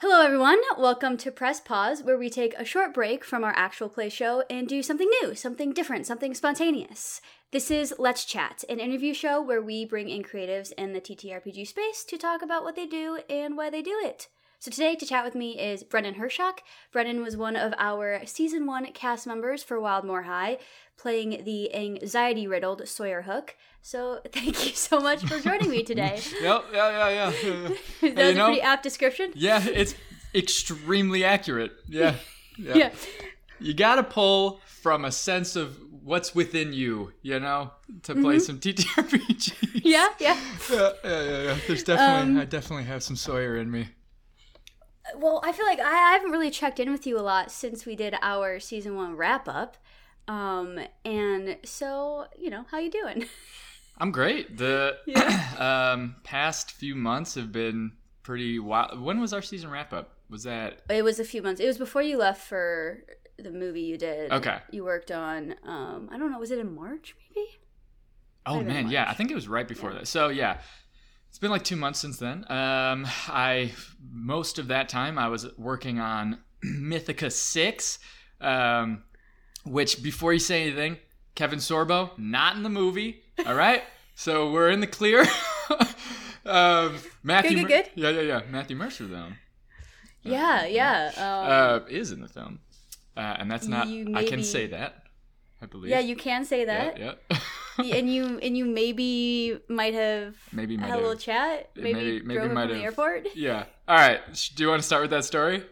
Hello, everyone. Welcome to Press Pause, where we take a short break from our actual play show and do something new, something different, something spontaneous. This is Let's Chat, an interview show where we bring in creatives in the TTRPG space to talk about what they do and why they do it. So today to chat with me is Brennan Hershock. Brennan was one of our season one cast members for Wildmoore High, playing the anxiety-riddled Sawyer Hook. So thank you so much for joining me today. Yep, yeah, yeah, yeah. that was a know- pretty apt description. Yeah, it's extremely accurate. Yeah. Yeah. Yeah. You gotta pull from a sense of what's within you, you know, to play some TTRPGs. Mm-hmm. Yeah, yeah. yeah, yeah, yeah, yeah. There's definitely, Um, I definitely have some Sawyer in me. Well, I feel like I, I haven't really checked in with you a lot since we did our season one wrap up. Um, and so, you know, how you doing? I'm great. The um, past few months have been pretty wild. When was our season wrap up? Was that It was a few months. It was before you left for the movie you did. Okay. You worked on. Um, I don't know. Was it in March? Maybe. Oh Might have been man, yeah, I think it was right before Yeah. that. So yeah, it's been like two months since then. Um, I most of that time I was working on Mythica Six, um, which before you say anything, Kevin Sorbo not in the movie. All right, so we're in the clear. um, Matthew, Good, good, good. yeah, yeah, yeah. Matthew Mercer though Yeah, yeah. Um, uh, is in the film, uh, and that's not. You I can say that. I believe. yeah, you can say that. yeah. yeah. and you and you maybe might have Maybe might had a little have. chat. Maybe, Maybe- maybe might from the airport. Yeah. All right. Do you want to start with that story?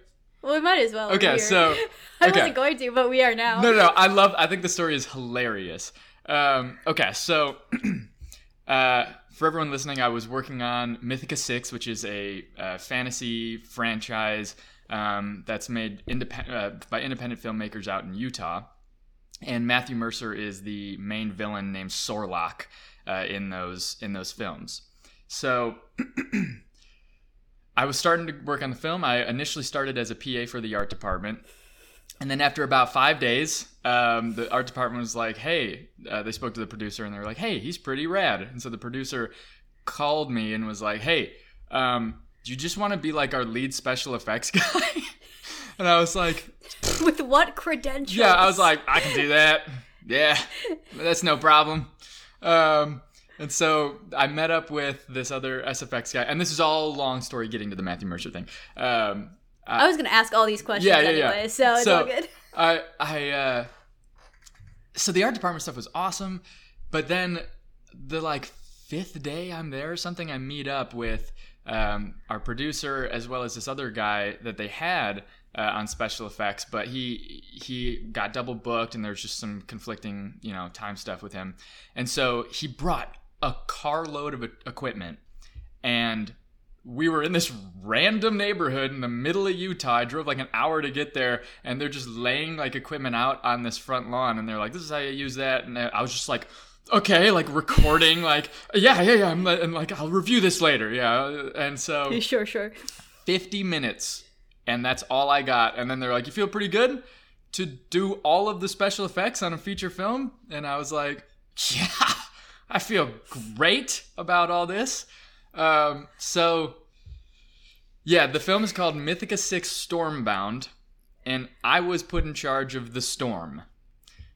Well, we might as well. Okay, so- I wasn't going to, but we are now. No, no, no. I love. I think the story is hilarious. Um, okay, so uh, for everyone listening, I was working on Mythica Six, which is a uh, fantasy franchise um, that's made uh, by independent filmmakers out in Utah. And Matthew Mercer is the main villain named Szorlok uh, in those in those films. So I was starting to work on the film. I initially started as a PA for the art department. And then after about five days, um, the art department was like, hey, uh, they spoke to the producer and they were like, hey, he's pretty rad. And so the producer called me and was like, hey, um, do you just want to be like our lead special effects guy? and I was like, With what credentials? yeah, I was like, I can do that. Yeah, that's no problem. Um, and so I met up with this other SFX guy, and this is all a long story getting to the Matthew Mercer thing. Um, I was gonna ask all these questions Yeah, yeah, yeah. anyway, so it's So- all good. I I uh so the art department stuff was awesome, but then the like fifth day I'm there or something, I meet up with um, our producer as well as this other guy that they had uh, on special effects, but he he got double booked and there's just some conflicting you know time stuff with him, and so he brought a carload of equipment and we were in this random neighborhood in the middle of Utah. I drove like an hour to get there, and they're just laying like equipment out on this front lawn, and they're like, "This is how you use that." And I was just like, "Okay," like recording, like, "Yeah, yeah, yeah," I'm, and like, "I'll review this later." Yeah, and so Sure, sure. 50 minutes, and that's all I got. And then they're like, "You feel pretty good to do all of the special effects on a feature film?" And I was like, "Yeah, I feel great about all this." Um, so yeah, the film is called Mythica 6 Stormbound, and I was put in charge of the storm.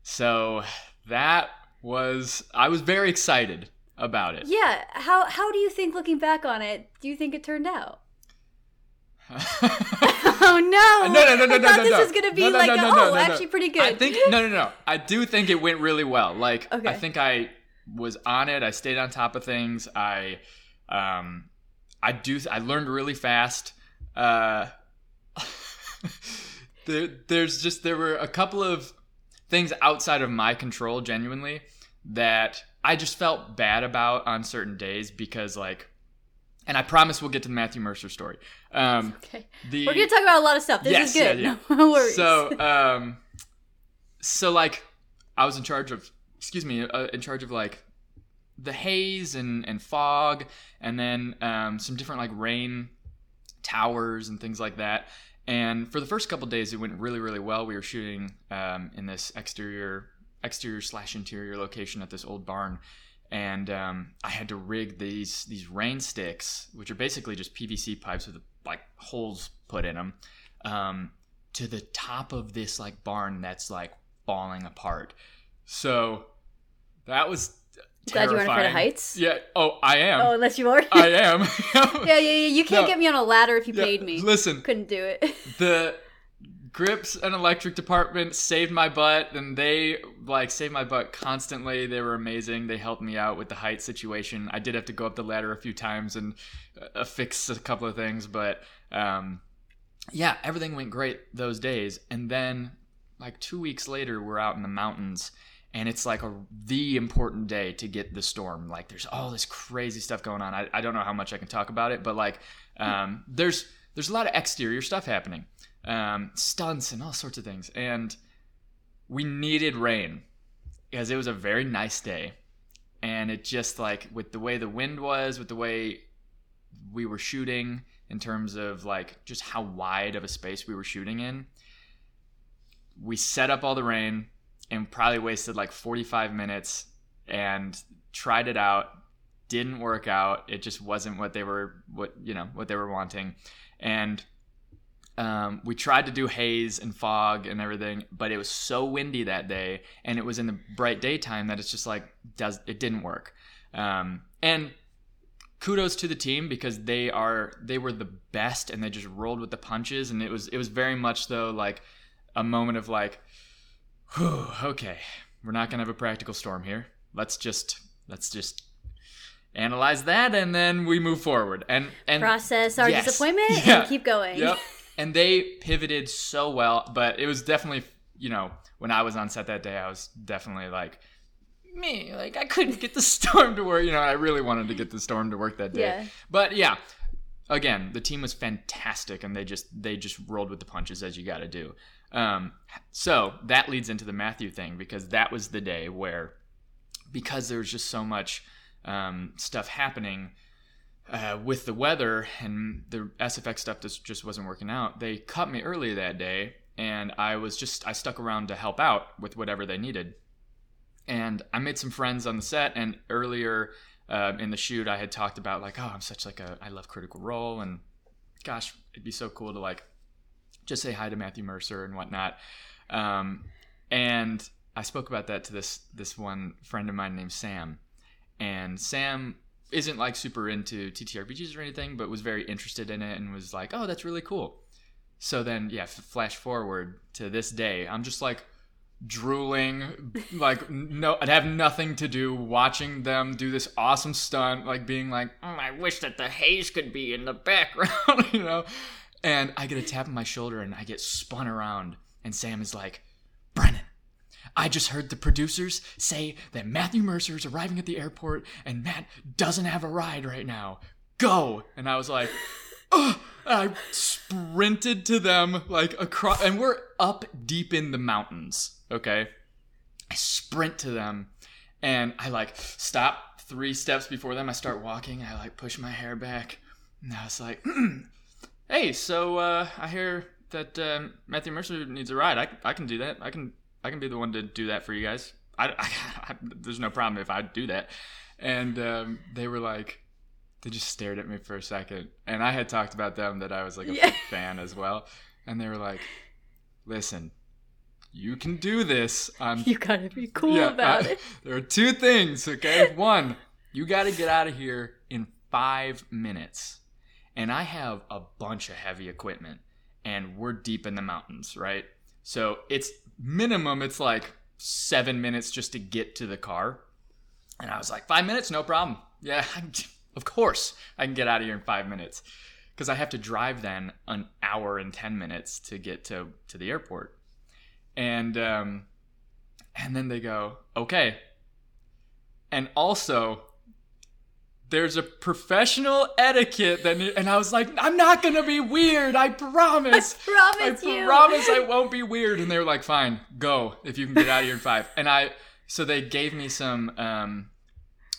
So that was I was very excited about it. Yeah. How how do you think, looking back on it, do you think it turned out? Oh no! no, no, no, no, I no, thought no, this no. was gonna be No, no, like, no, no, oh, no, no, actually pretty good. I think no, no, no. I do think it went really well. Like Okay. I think I was on it. I stayed on top of things. I, um, I do. I learned really fast. Uh, there, there's just there were a couple of things outside of my control, genuinely, that I just felt bad about on certain days because like. And I promise we'll get to the Matthew Mercer story. Um, okay. the, We're gonna talk about a lot of stuff. This Yes, is good. yeah, No worries. so, um, so like, I was in charge of, excuse me, uh, in charge of like the haze and and fog, and then um, some different like rain towers and things like that. And for the first couple days, it went really really well. We were shooting um, in this exterior exterior slash interior location at this old barn. And um, I had to rig these these rain sticks, which are basically just PVC pipes with like holes put in them, um, to the top of this like barn that's like falling apart. So that was Glad you weren't afraid of heights. Yeah. Oh, I am. Oh, unless you are. I am. yeah, yeah, yeah. You can't No. get me on a ladder if you Yeah, paid me. Listen, Couldn't do it. the grips and electric department saved my butt and they like saved my butt constantly they were amazing they helped me out with the height situation i did have to go up the ladder a few times and uh, fix a couple of things but um yeah everything went great those days and then like two weeks later we're out in the mountains and it's like a the important day to get the storm. Like there's all this crazy stuff going on. I, I don't know how much i can talk about it but like um, there's there's a lot of exterior stuff happening. Um, stunts and all sorts of things. And we needed rain because it was a very nice day. And it just like with the way the wind was with the way we were shooting in terms of like just how wide of a space we were shooting in we set up all the rain and probably wasted like 45 minutes and tried it out didn't work out. It just wasn't what they were what you know what they were wanting. And um, we tried to do haze and fog and everything but it was so windy that day and it was in the bright daytime that it's just like does it didn't work. Um, and kudos to the team because they are they were the best and they just rolled with the punches. And it was it was very much though like a moment of like whew, okay we're not gonna have a practical storm here let's just let's just analyze that and then we move forward and and Process our Yes. disappointment Yeah. and keep going. Yep. And they pivoted so well, but it was definitely, you know, when I was on set that day, I was definitely like, me, like I couldn't get the storm to work. You know, I really wanted to get the storm to work that day. Yeah. But yeah, again, the team was fantastic, and they just they just rolled with the punches as you got to do. Um, so that leads into the Matthew thing because that was the day where, because there was just so much um, stuff happening uh, with the weather and the SFX stuff just, just wasn't working out, they cut me early that day, and I was just I stuck around to help out with whatever they needed. And I made some friends on the set, and earlier uh, in the shoot, I had talked about like, oh, I'm such like a I love Critical Role, and gosh, it'd be so cool to like just say hi to Matthew Mercer and whatnot. Um, and I spoke about that to this this one friend of mine named Sam, and Sam isn't like super into TTRPGs or anything, but was very interested in it and was like, "Oh, that's really cool." So then, yeah, f- flash forward to this day, I'm just like drooling, like no, I'd have nothing to do watching them do this awesome stunt, like being like, "Mm, "I wish that the haze could be in the background," you know. And I get a tap on my shoulder and I get spun around, and Sam is like, "Brennan." I just heard the producers say that Matthew Mercer is arriving at the airport and Matt doesn't have a ride right now. Go! And I was like, Ugh! I sprinted to them like across, and we're up deep in the mountains. Okay, I sprint to them, and I like stop three steps before them. I start walking. I like push my hair back, and I was like, "Hey, so uh, I hear that um, Matthew Mercer needs a ride. I, I can do that. I can I can be the one to do that for you guys. I, I, I- there's no problem if I do that." And um, they were like, they just stared at me for a second, and I had talked about them that I was like a Yeah. big fan as well, and they were like, "Listen, you can do this. I'm You gotta be cool yeah, about I- it. There are two things, okay? One, you got to get out of here in five minutes. And I have a bunch of heavy equipment, and we're deep in the mountains, right? So it's minimum, it's like seven minutes just to get to the car. And I was like, five minutes, no problem. Yeah, of course I can get out of here in five minutes. Because I have to drive then an hour and 10 minutes to get to, to the airport. And, um, and then they go, okay. And also, there's a professional etiquette that, and I was like, I'm not gonna be weird. I promise. I Promise I you. promise I won't be weird. And they were like, fine, go if you can get out of here in five. And I, so they gave me some, um,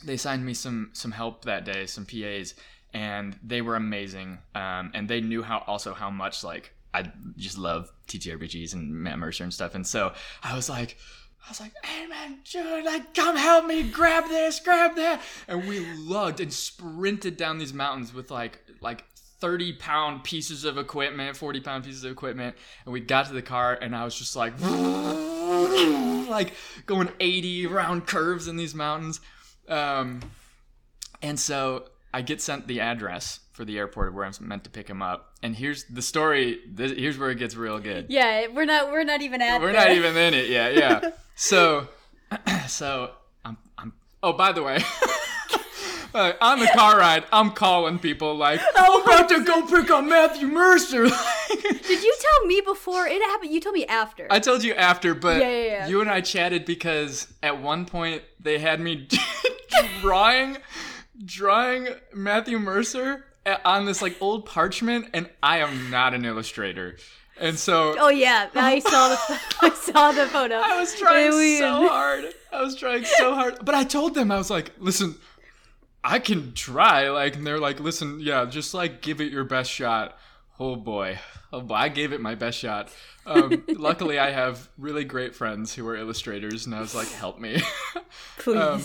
they signed me some some help that day, some PAs, and they were amazing. Um, and they knew how also how much like I just love TTRPGs and Matt Mercer and stuff. And so I was like. I was like, hey man, dude, like, come help me, grab this, grab that. And we lugged and sprinted down these mountains with like like 30 pound pieces of equipment, 40 pound pieces of equipment. And we got to the car, and I was just like, like going 80 round curves in these mountains. Um, and so I get sent the address for the airport where I'm meant to pick him up. And here's the story. This, here's where it gets real good. Yeah, we're not we're not even at We're there. not even in it yet. Yeah. so, so I'm. I'm. Oh, by the way. uh, on the car ride, I'm calling people like, Oh, I'm about to go pick up Matthew Mercer. Did you tell me before it happened? You told me after. I told you after, but Yeah, yeah, yeah. you and I chatted because at one point they had me drawing, drawing Matthew Mercer on this like old parchment, and I am not an illustrator, and so oh yeah, I saw the I saw the photo. I was trying so hard. I was trying so hard, but I told them I was like, listen. I can try, like, and they're like, listen, yeah, just like give it your best shot. Oh boy, oh boy, I gave it my best shot. Um, luckily, I have really great friends who are illustrators, and I was like, help me. Please. um,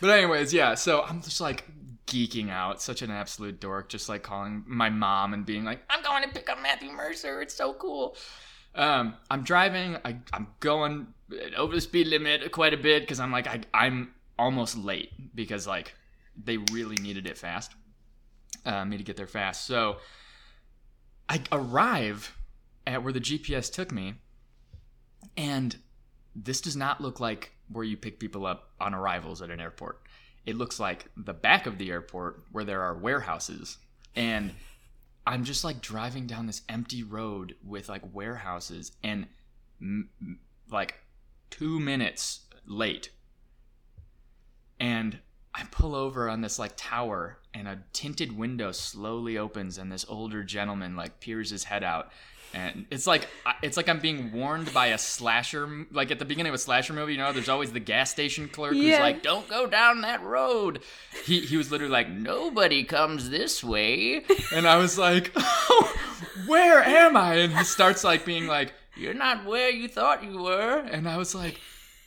but anyways, yeah. So I'm just like geeking out, such an absolute dork, just like calling my mom and being like, I'm going to pick up Matthew Mercer. It's so cool. Um, I'm driving. I, I'm going over the speed limit quite a bit because I'm like I, I'm almost late because like they really needed it fast. Uh, me to get there fast. So I arrive at where the GPS took me, and this does not look like where you pick people up on arrivals at an airport. It looks like the back of the airport where there are warehouses. And I'm just like driving down this empty road with like warehouses and m- like two minutes late. And I pull over on this like tower and a tinted window slowly opens and this older gentleman like peers his head out and it's like it's like I'm being warned by a slasher like at the beginning of a slasher movie you know there's always the gas station clerk who's like don't go down that road. He he was literally like nobody comes this way. And I was like where am I? And he starts like being like you're not where you thought you were. And I was like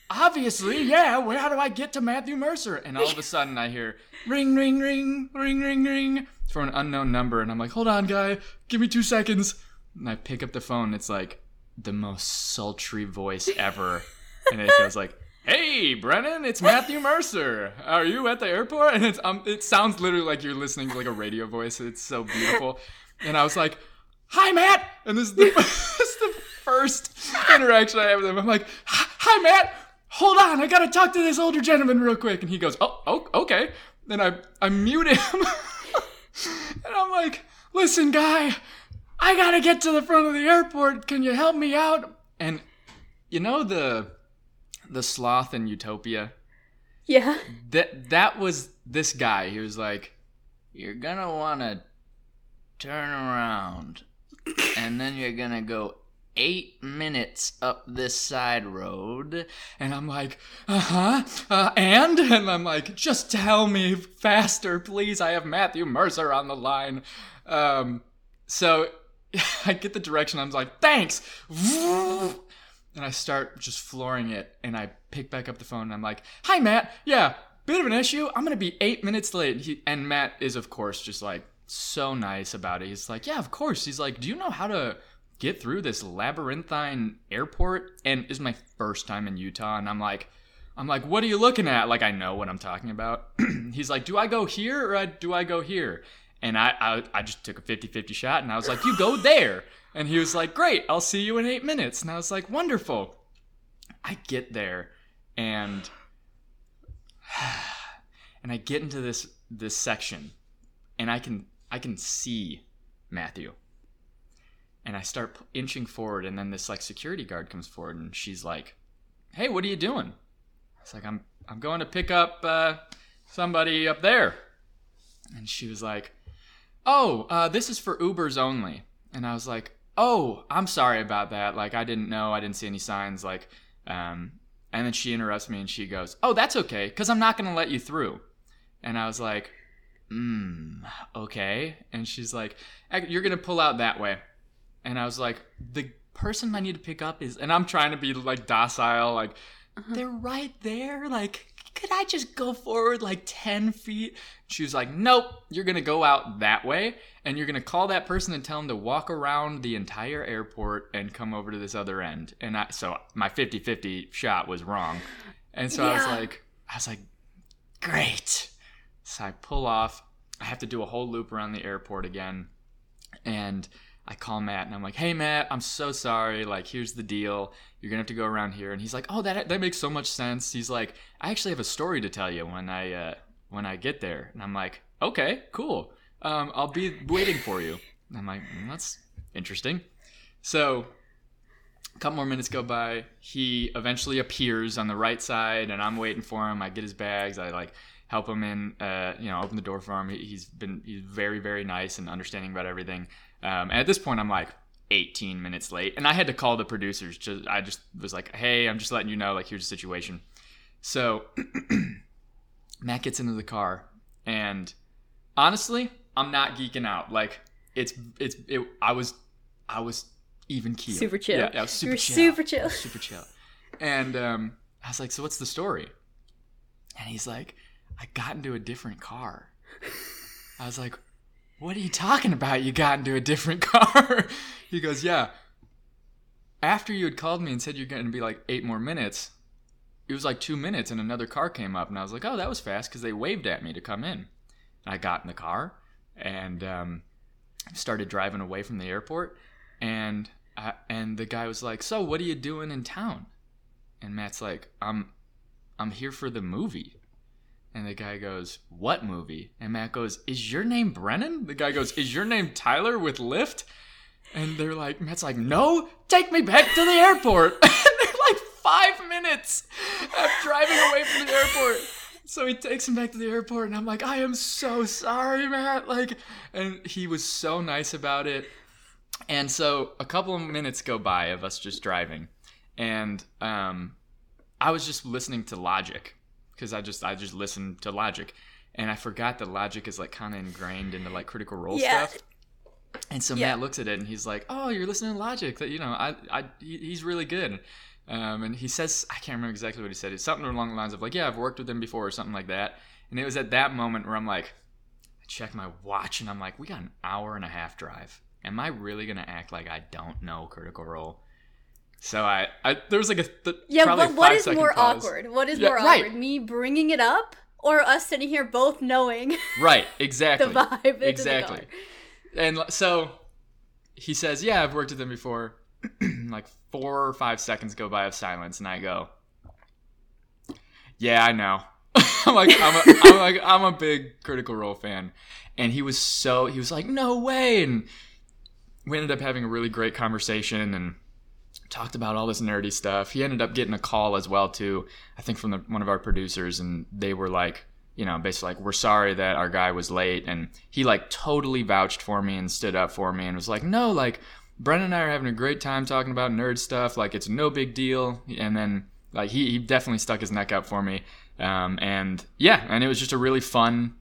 obviously, yeah. Where how do I get to Matthew Mercer? And all of a sudden, I hear ring, ring, ring, ring, ring, ring from an unknown number, and I'm like, hold on, guy, give me two seconds. And I pick up the phone. It's like the most sultry voice ever, and it goes like. Hey, Brennan, it's Matthew Mercer. Are you at the airport? And it's um, it sounds literally like you're listening to like a radio voice. It's so beautiful. And I was like, "Hi, Matt." And this is the, this is the first interaction I have with him. I'm like, "Hi, Matt hold on, I gotta talk to this older gentleman real quick. And he goes, oh, oh okay. Then I, I mute him. and I'm like, listen, guy, I gotta get to the front of the airport. Can you help me out? And you know the, the sloth in Zootopia? yeah. That, that was this guy. He was like, you're gonna wanna turn around. And then you're gonna go eight minutes up this side road. And I'm like, uh-huh, uh, and? And I'm like, just tell me faster, please. I have Matthew Mercer on the line. Um, so I get the direction. I'm like, thanks. And I start just flooring it. And I pick back up the phone and I'm like, hi, Matt. Yeah, bit of an issue. I'm going to be eight minutes late. He, and Matt is, of course, just like so nice about it. He's like, yeah, of course. He's like, do you know how to get through this labyrinthine airport? And is my first time in Utah. And I'm like, I'm like, what are you looking at? Like, I know what I'm talking about. He's like, do I go here or do I go here? And I, I, I just took a 50 50 shot and I was like, you go there. And he was like, great, I'll see you in eight minutes. And I was like, wonderful. I get there and and I get into this this section and I can I can see Matthew. And I start inching forward and then this like security guard comes forward and she's like, "Hey, what are you doing?" It's like, "I'm I'm going to pick up uh, somebody up there." And she was like, "Oh, uh, this is for Ubers only." And I was like, "Oh, I'm sorry about that. Like, I didn't know. I didn't see any signs. Like, um." And then she interrupts me and she goes, "Oh, that's okay, cause I'm not gonna let you through." And I was like, "Hmm, okay." And she's like, "You're gonna pull out that way." And I was like, "The person I need to pick up is," and I'm trying to be like docile, like, "They're right there. Like, could I just go forward like 10 feet? She was like, nope, you're going to go out that way and you're going to call that person and tell them to walk around the entire airport and come over to this other end. And I, so my 50 50 shot was wrong. And so I was like, I was like, great. So I pull off. I have to do a whole loop around the airport again. And I call Matt and I'm like, hey, Matt, I'm so sorry. Like, here's the deal. You're to have to go around here. And he's like, oh, that, that makes so much sense. He's like, I actually have a story to tell you when I, uh, when I get there. And I'm like, okay, cool. Um, I'll be waiting for you. And I'm like, "Mm, that's interesting. So a couple more minutes go by. He eventually appears on the right side, and I'm waiting for him. I get his bags. I like help him in, uh, you know, open the door for him. He- He's been he's very very nice and understanding about everything. Um, and at this point, I'm like 18 minutes late, and I had to call the producers. Just I just was like, hey, I'm just letting you know, like here's the situation. So Matt gets into the car, and honestly, I'm not geeking out. Like it's it's it. I was I was even keel. Super chill. Yeah, yeah I was super chill. super chill. Super chill. And um, I was like, so what's the story? And he's like, I got into a different car. I was like, what are you talking about? You got into a different car? he goes, yeah. After you had called me and said you're going to be like eight more minutes, it was like two minutes and another car came up. And I was like, oh, that was fast because they waved at me to come in. And I got in the car and um, started driving away from the airport. And I, and the guy was like, "So, what are you doing in town?" And Matt's like, "I'm I'm here for the movie." And the guy goes, "What movie?" And Matt goes, "Is your name Brennan?" The guy goes, "Is your name Tyler with Lyft?" And they're like, Matt's like, "No, take me back to the airport." and they're like 5 minutes of driving away from the airport. So he takes him back to the airport, and I'm like, I am so sorry, Matt. Like, and he was so nice about it. And so a couple of minutes go by of us just driving, and um, I was just listening to Logic because I just I just listened to Logic, and I forgot that Logic is like kind of ingrained into like Critical Role Yeah. stuff. And so Yeah. Matt looks at it and he's like, "Oh, you're listening to Logic? That you know, I, I, he, he's really good." Um, and he says, I can't remember exactly what he said. It's something along the lines of like, "Yeah, I've worked with him before" or something like that. And it was at that moment where I'm like, I check my watch and I'm like, "We got an hour and a half drive. Am I really gonna act like I don't know Critical Role?" So I, I there was like a th- Yeah, probably what, is more pause. awkward? What is Yeah, more right. awkward? Me bringing it up or us sitting here both knowing Right, Exactly. the vibe exactly. the? And so he says, "Yeah, I've worked with them before." like four or five seconds go by of silence, and I go, "Yeah, I know." I'm like, I'm, a, I'm like, I'm a big Critical Role fan, and he was so he was like, "No way!" And we ended up having a really great conversation and talked about all this nerdy stuff. He ended up getting a call as well too, I think from the, one of our producers, and they were like, you know, basically like, we're sorry that our guy was late, and he like totally vouched for me and stood up for me and was like, no, like Brennan and I are having a great time talking about nerd stuff, like it's no big deal, and then like he he definitely stuck his neck out for me, um, and yeah, and it was just a really fun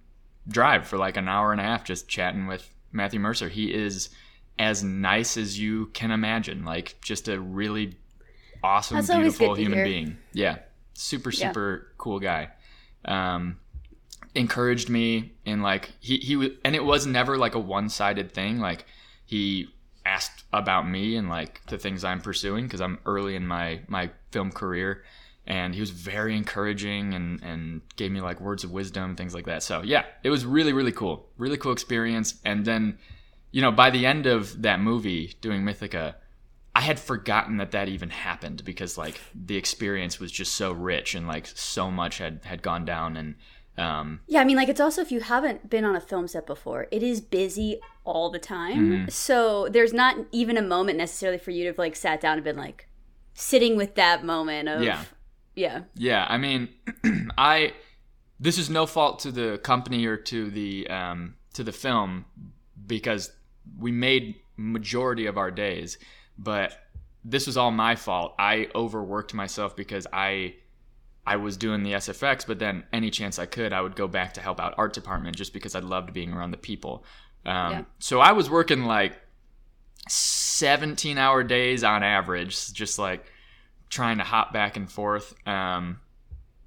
drive for like an hour and a half just chatting with Matthew Mercer. He is as nice as you can imagine. Like just a really awesome, That's beautiful human being. Yeah. Super, Yeah. super cool guy. Um encouraged me in like he he was and it was never like a one-sided thing. Like he asked about me and like the things I'm pursuing because I'm early in my my film career and he was very encouraging and and gave me like words of wisdom things like that so yeah it was really really cool really cool experience and then you know by the end of that movie doing mythica i had forgotten that that even happened because like the experience was just so rich and like so much had had gone down and um Yeah, I mean, like, it's also if you haven't been on a film set before, it is busy all the time. Mm-hmm. So there's not even a moment necessarily for you to have, like, sat down and been, like, sitting with that moment of, Yeah. yeah. Yeah, I mean, I this is no fault to the company or to the um, to the film because we made majority of our days, but this was all my fault. I overworked myself because I I was doing the SFX, but then any chance I could, I would go back to help out art department just because I loved being around the people. Um, Yeah. So I was working like 17 hour days on average, just like trying to hop back and forth. Um,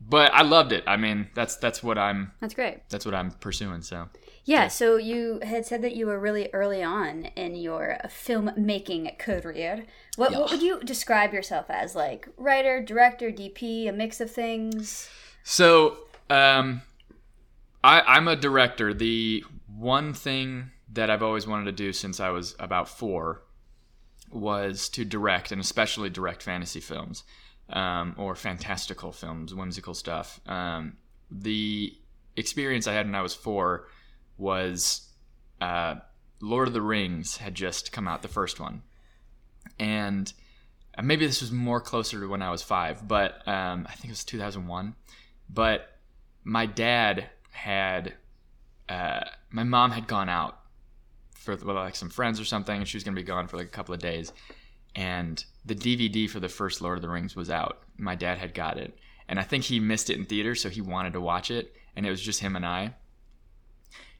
but I loved it. I mean, that's that's what I'm That's great. that's what I'm pursuing. So Yeah, so you had said that you were really early on in your filmmaking career. What, what would you describe yourself as? Like writer, director, DP, a mix of things? So, um, I, I'm a director. The one thing that I've always wanted to do since I was about four was to direct, and especially direct fantasy films um, or fantastical films, whimsical stuff. Um, the experience I had when I was four was uh, Lord of the Rings had just come out, the first one, and uh, maybe this was more closer to when I was five, but um, I think it was 2001. But my dad had, uh, my mom had gone out for with like some friends or something, and she was gonna be gone for like a couple of days. And the DVD for the first Lord of the Rings was out. My dad had got it, and I think he missed it in theater, so he wanted to watch it, and it was just him and I.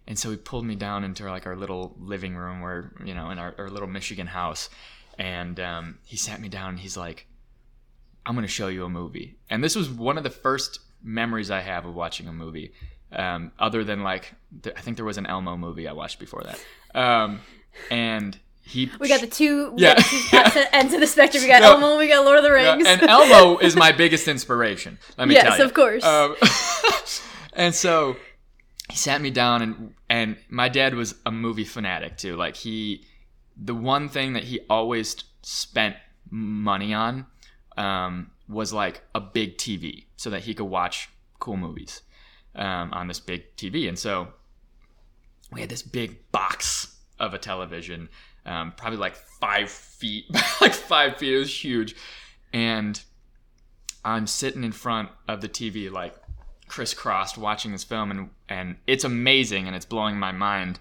And so he pulled me down into like our little living room, where you know, in our, our little Michigan house, and um, he sat me down. and He's like, "I'm going to show you a movie," and this was one of the first memories I have of watching a movie. Um, other than like, th- I think there was an Elmo movie I watched before that, um, and he We got the two, Yeah. two ends of the spectrum. We got No. Elmo, we got Lord of the Yeah, Rings. and Elmo is my biggest inspiration. Let me Yes, tell you. Yes, of course. Um, and so he sat me down, and and my dad was a movie fanatic too. Like he, the one thing that he always spent money on um, was like a big TV, so that he could watch cool movies um, on this big TV. And so we had this big box of a television, um, probably like five feet, like five feet. It was huge, and I'm sitting in front of the TV, like crisscrossed, watching this film, and and it's amazing, and it's blowing my mind.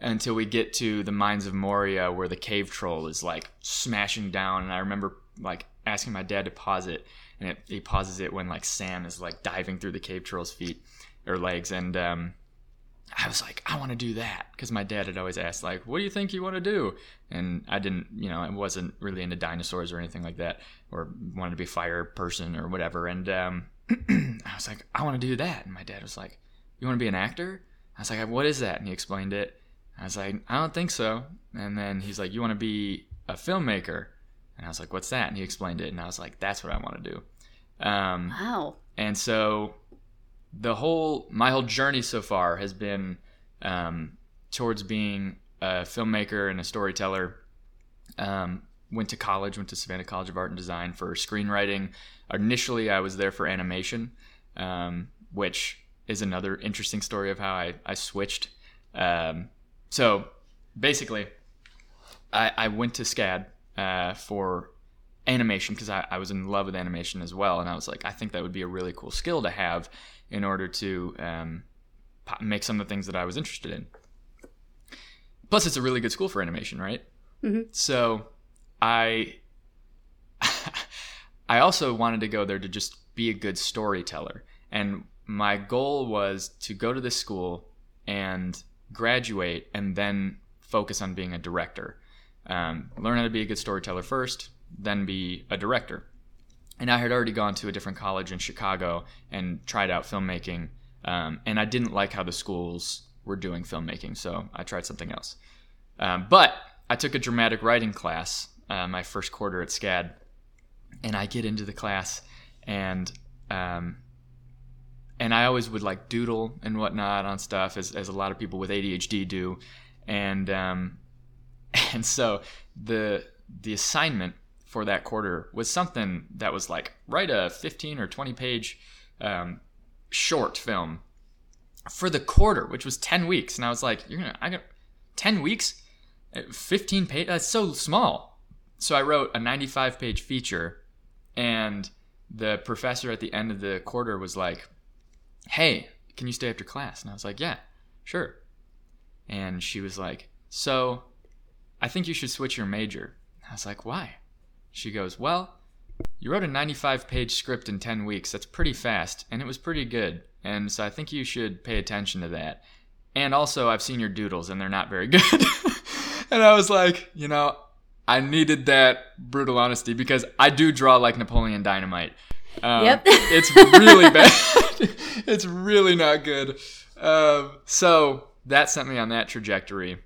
Until we get to the mines of Moria, where the cave troll is like smashing down, and I remember like asking my dad to pause it, and it, he pauses it when like Sam is like diving through the cave troll's feet or legs, and um, I was like, I want to do that because my dad had always asked, like, what do you think you want to do? And I didn't, you know, I wasn't really into dinosaurs or anything like that, or wanted to be a fire person or whatever. And um, I was like, I want to do that. And my dad was like, You want to be an actor? I was like, What is that? And he explained it. I was like, I don't think so. And then he's like, You want to be a filmmaker? And I was like, What's that? And he explained it. And I was like, That's what I want to do. Um, wow. and so the whole my whole journey so far has been um, towards being a filmmaker and a storyteller um, went to college went to savannah college of art and design for screenwriting initially i was there for animation um, which is another interesting story of how i, I switched. Um, so basically I, I went to scad uh, for animation because I, I was in love with animation as well. And i was like i think that would be a really cool skill to have in order to um, make some of the things that i was interested in. Plus it's a really good school for animation right? Mhm. so i i also wanted to go there to just be a good storyteller. And my goal was to go to this school and graduate and then focus on being a director um, learn how to be a good storyteller first then be a director. And I had already gone to a different college in Chicago and tried out filmmaking, um, and I didn't like how the schools were doing filmmaking, so I tried something else. Um, but I took a dramatic writing class uh, my first quarter at SCAD, and I get into the class, and um, and I always would like doodle and whatnot on stuff, as, as a lot of people with ADHD do, and um, and so the the assignment for that quarter was something that was like write a 15 or 20 page um, short film for the quarter, which was 10 weeks. And I was like, you're gonna, I got 10 weeks, Uh, 15 page. That's so small. So I wrote a 95 page feature, and the professor at the end of the quarter was like, hey, can you stay after class? And I was like, yeah, sure. And she was like, so I think you should switch your major. I was like, why? She goes, well, you wrote a 95 page script in 10 weeks. That's pretty fast, and it was pretty good. And so I think you should pay attention to that. And also, I've seen your doodles, and they're not very good. and I was like, you know, I needed that brutal honesty because I do draw like Napoleon Dynamite. Um, Yep. it's really bad. it's really not good. Um, so that sent me on that trajectory.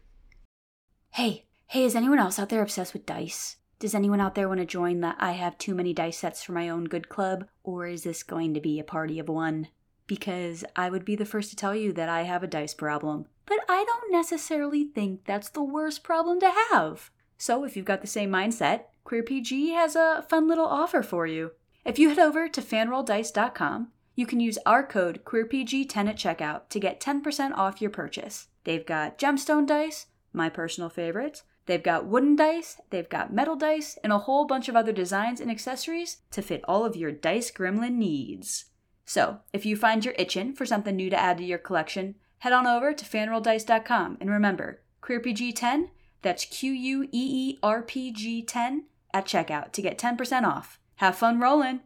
Hey, hey, is anyone else out there obsessed with dice? Does anyone out there want to join the I have too many dice sets for my own good club? Or is this going to be a party of one? Because I would be the first to tell you that I have a dice problem. But I don't necessarily think that's the worst problem to have. So if you've got the same mindset, QueerPG has a fun little offer for you. If you head over to fanrolldice.com, you can use our code QueerPG10 at checkout to get 10% off your purchase. They've got gemstone dice, my personal favorites. They've got wooden dice, they've got metal dice, and a whole bunch of other designs and accessories to fit all of your dice gremlin needs. So, if you find you're itching for something new to add to your collection, head on over to fanrolldice.com and remember, QueerPG10, that's Q U E E R P G 10 at checkout to get 10% off. Have fun rolling!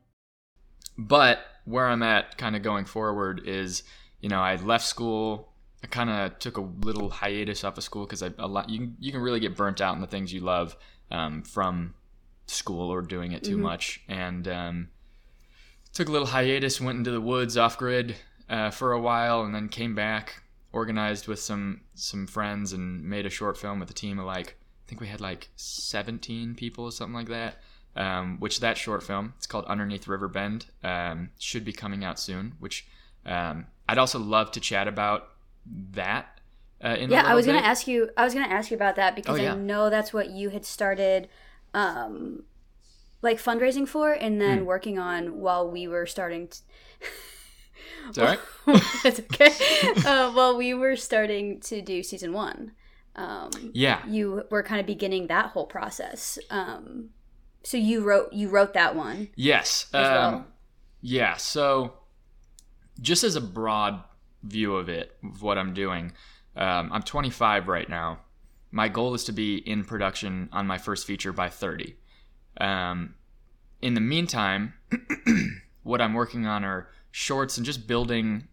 But where I'm at kind of going forward is, you know, I left school. I kind of took a little hiatus off of school because I a lot you you can really get burnt out in the things you love um, from school or doing it too Mhm. much, and um, took a little hiatus. Went into the woods off grid uh, for a while, and then came back. Organized with some some friends and made a short film with a team of like I think we had like 17 people or something like that um, which that short film it's called underneath river bend um, should be coming out soon which um, i'd also love to chat about that uh, in yeah, I was gonna ask you. I was gonna ask you about that because Oh, yeah. I know that's what you had started, um, like fundraising for, and then Hmm. working on while we were starting. To... It's all right. That's okay. uh, while we were starting to do season one, um, yeah you were kind of beginning that whole process. Um, so you wrote you wrote that one? Yes um, well. yeah so just as a broad view of it of what i'm doing um, i'm 25 right now. My goal is to be in production on my first feature by 30 um, in the meantime what i'm working on are shorts and just building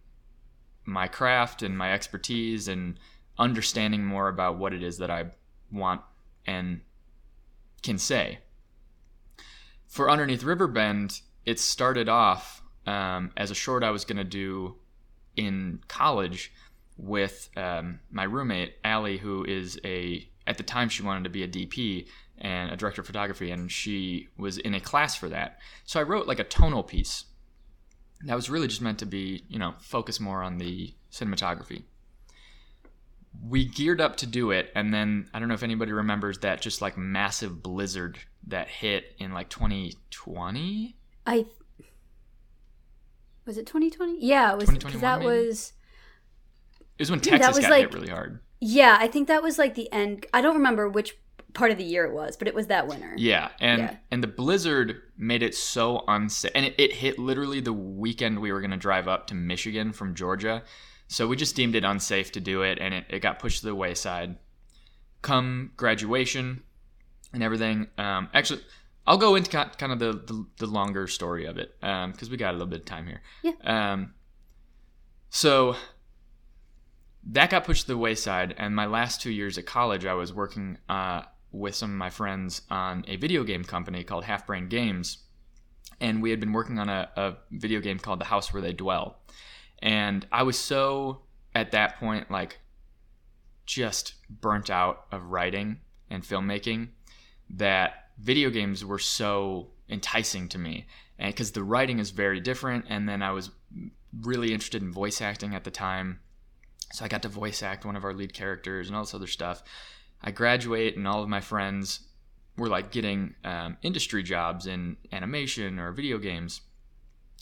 my craft and my expertise and understanding more about what it is that i want and can say for underneath riverbend it started off um, as a short i was going to do in college with um, my roommate Allie, who is a at the time she wanted to be a DP and a director of photography, and she was in a class for that. So I wrote like a tonal piece that was really just meant to be, you know, focus more on the cinematography. We geared up to do it, and then I don't know if anybody remembers that just like massive blizzard that hit in like 2020. I was it 2020? Yeah, it was because that maybe? was It was when Texas was got like- hit really hard. yeah. I think that was like the end. I don't remember which part of the year it was, but it was that winter. Yeah, and Yeah. and the blizzard made it so unsafe, and it, it hit literally the weekend we were going to drive up to Michigan from Georgia, so we just deemed it unsafe to do it, and it, it got pushed to the wayside. Come graduation and everything, um, actually, I'll go into kind of the, the, the longer story of it because we got a little bit of time here. Yeah. Um, so that got pushed to the wayside, and my last two years at college, I was working uh, with some of my friends on a video game company called Half Brain Games, and we had been working on a, a video game called The House Where They Dwell, and I was so at that point like just burnt out of writing and filmmaking that video games were so enticing to me. And because the writing is very different and then i was really interested in voice acting at the time. So i got to voice act one of our lead characters and all this other stuff. I graduate and all of my friends were like getting um, industry jobs in animation or video games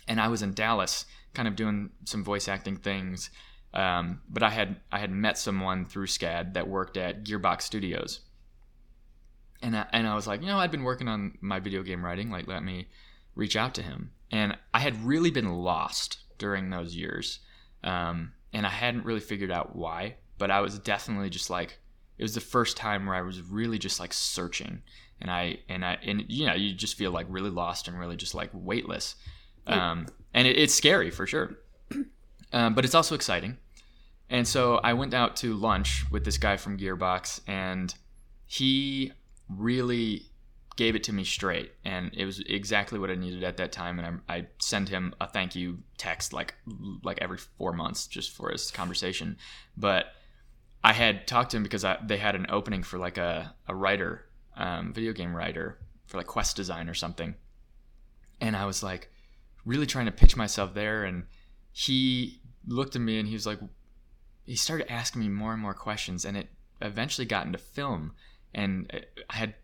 and i was in dallas kind of doing some voice acting things um, but i had i had met someone through scad that worked at gearbox studios and I, and I was like, you know, I'd been working on my video game writing. Like, let me reach out to him. And I had really been lost during those years, um, and I hadn't really figured out why. But I was definitely just like, it was the first time where I was really just like searching, and I and I and you know, you just feel like really lost and really just like weightless, um, and it, it's scary for sure, um, but it's also exciting. And so I went out to lunch with this guy from Gearbox, and he really gave it to me straight, and it was exactly what I needed at that time. And I, I send him a thank you text like like every four months just for his conversation. But I had talked to him because I, they had an opening for like a a writer, um, video game writer for like quest design or something, and I was like really trying to pitch myself there, and he looked at me and he was like, he started asking me more and more questions, and it eventually got into film. And I had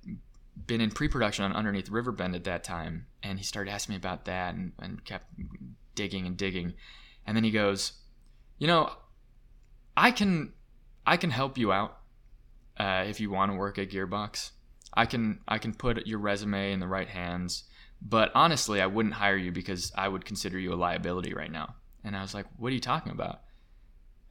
been in pre-production on Underneath Riverbend at that time, and he started asking me about that, and, and kept digging and digging, and then he goes, "You know, I can, I can help you out uh, if you want to work at Gearbox. I can, I can put your resume in the right hands." But honestly, I wouldn't hire you because I would consider you a liability right now. And I was like, "What are you talking about?"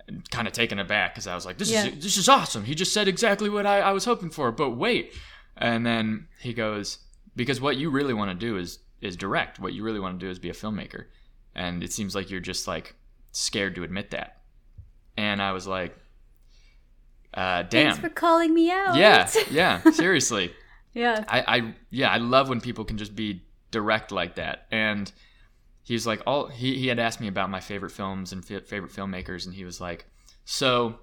And kind of taken aback because I was like, "This yeah. is this is awesome." He just said exactly what I, I was hoping for. But wait, and then he goes, "Because what you really want to do is is direct. What you really want to do is be a filmmaker." And it seems like you're just like scared to admit that. And I was like, uh, "Damn!" Thanks for calling me out. Yeah, yeah. Seriously. yeah. I, I yeah I love when people can just be direct like that and he was like all he, he had asked me about my favorite films and f- favorite filmmakers and he was like so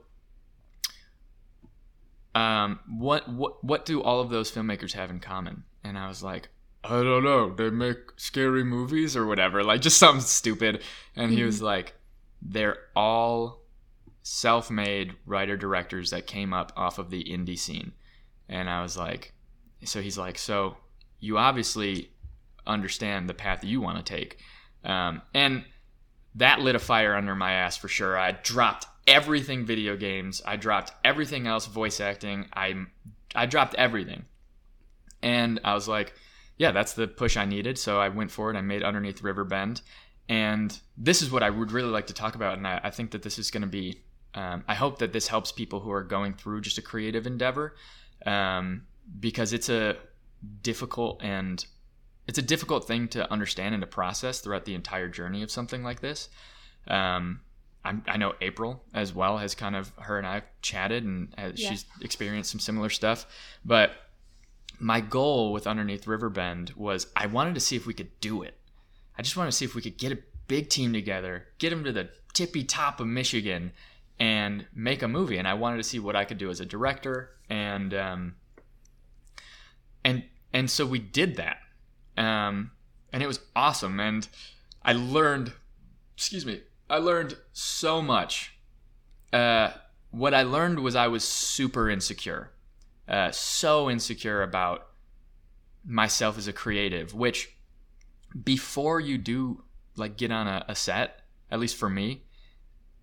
um what what what do all of those filmmakers have in common and i was like i don't know they make scary movies or whatever like just something stupid and mm-hmm. he was mm-hmm. like they're all self-made writer directors that came up off of the indie scene and i was like so he's like so you obviously understand the path you want to take um, and that lit a fire under my ass for sure. I dropped everything video games. I dropped everything else voice acting. I I dropped everything. And I was like, yeah, that's the push I needed. So I went for it. I made Underneath Riverbend. And this is what I would really like to talk about. And I, I think that this is going to be, um, I hope that this helps people who are going through just a creative endeavor um, because it's a difficult and it's a difficult thing to understand and to process throughout the entire journey of something like this. Um, i know April as well has kind of her and I have chatted and has, yeah. she's experienced some similar stuff. But my goal with Underneath Riverbend was I wanted to see if we could do it. I just wanted to see if we could get a big team together, get them to the tippy top of Michigan, and make a movie. And I wanted to see what I could do as a director, and um, and and so we did that um, and it was awesome. And I learned, excuse me, I learned so much. Uh, what I learned was I was super insecure, uh, so insecure about myself as a creative. Which, before you do like get on a, a set, at least for me,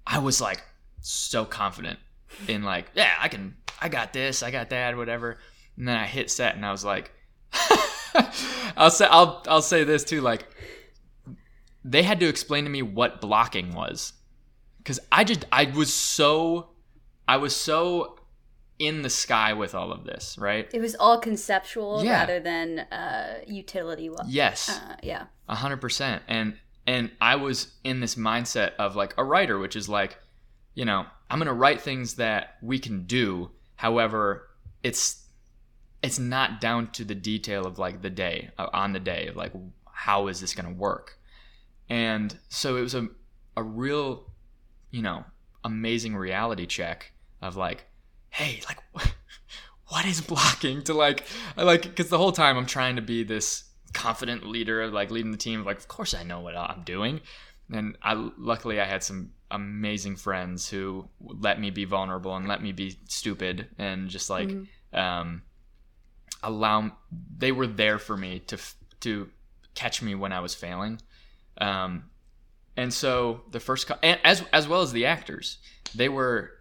I was like so confident in like, yeah, I can, I got this, I got that, whatever. And then I hit set, and I was like. I'll say I'll I'll say this too. Like they had to explain to me what blocking was, because I just I was so I was so in the sky with all of this, right? It was all conceptual yeah. rather than uh, utility. Well, Yes. Uh, yeah. A hundred percent. And and I was in this mindset of like a writer, which is like, you know, I'm gonna write things that we can do. However, it's it's not down to the detail of like the day uh, on the day of like how is this going to work and so it was a, a real you know amazing reality check of like hey like what is blocking to like I like because the whole time i'm trying to be this confident leader of like leading the team like of course i know what i'm doing and i luckily i had some amazing friends who let me be vulnerable and let me be stupid and just like mm-hmm. um allow they were there for me to to catch me when I was failing. Um, and so the first and as as well as the actors, they were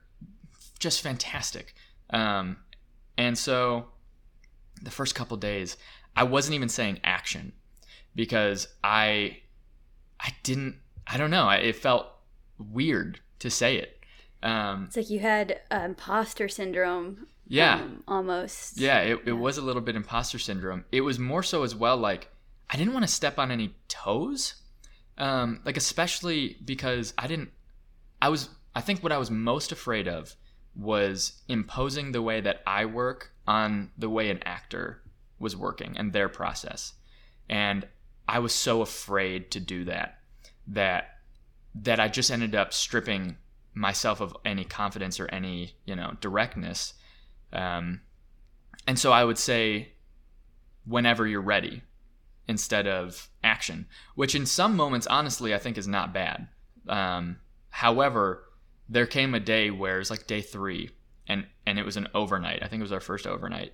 just fantastic. Um, and so the first couple days, I wasn't even saying action because I I didn't I don't know, it felt weird to say it. Um, it's like you had uh, imposter syndrome yeah. Um, almost. Yeah, it, it was a little bit imposter syndrome. It was more so as well like I didn't want to step on any toes. Um, like especially because I didn't I was I think what I was most afraid of was imposing the way that I work on the way an actor was working and their process. And I was so afraid to do that that that I just ended up stripping myself of any confidence or any you know directness. Um, and so I would say, whenever you're ready, instead of action, which in some moments, honestly, I think is not bad. Um, however, there came a day where it's like day three, and and it was an overnight. I think it was our first overnight,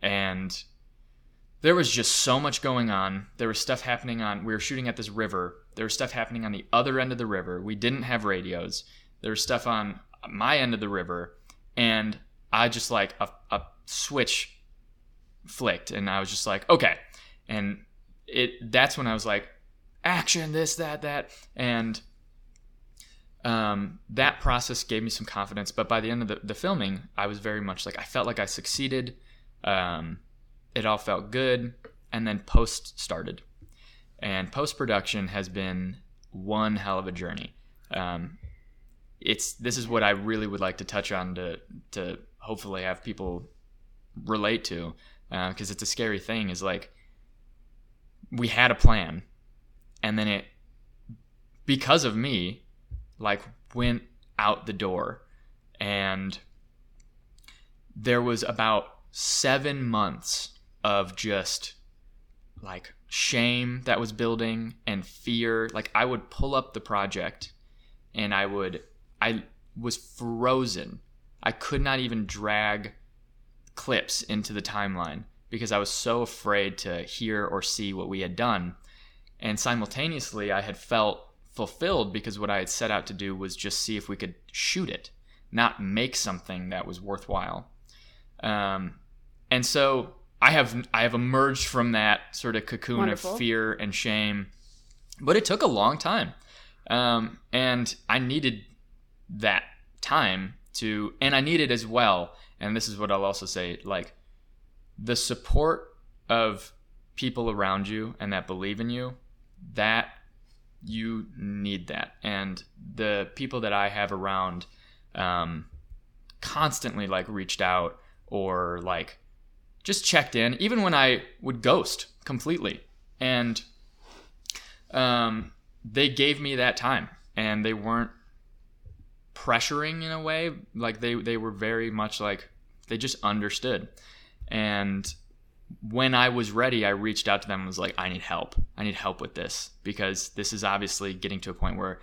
and there was just so much going on. There was stuff happening on. We were shooting at this river. There was stuff happening on the other end of the river. We didn't have radios. There was stuff on my end of the river, and I just like a, a switch flicked, and I was just like, okay, and it. That's when I was like, action, this, that, that, and um, that process gave me some confidence. But by the end of the, the filming, I was very much like I felt like I succeeded. Um, it all felt good, and then post started, and post production has been one hell of a journey. Um, it's this is what I really would like to touch on to to hopefully have people relate to because uh, it's a scary thing. Is like we had a plan, and then it because of me like went out the door and there was about seven months of just like shame that was building and fear like i would pull up the project and i would i was frozen i could not even drag clips into the timeline because i was so afraid to hear or see what we had done and simultaneously i had felt fulfilled because what I had set out to do was just see if we could shoot it, not make something that was worthwhile. Um, and so I have I have emerged from that sort of cocoon Wonderful. of fear and shame, but it took a long time, um, and I needed that time to, and I needed as well. And this is what I'll also say, like the support of people around you and that believe in you. That you need that. And the people that I have around um, constantly like reached out or like just checked in, even when I would ghost completely. And um, they gave me that time and they weren't pressuring in a way. Like they, they were very much like they just understood. And when I was ready, I reached out to them and was like, I need help. I need help with this because this is obviously getting to a point where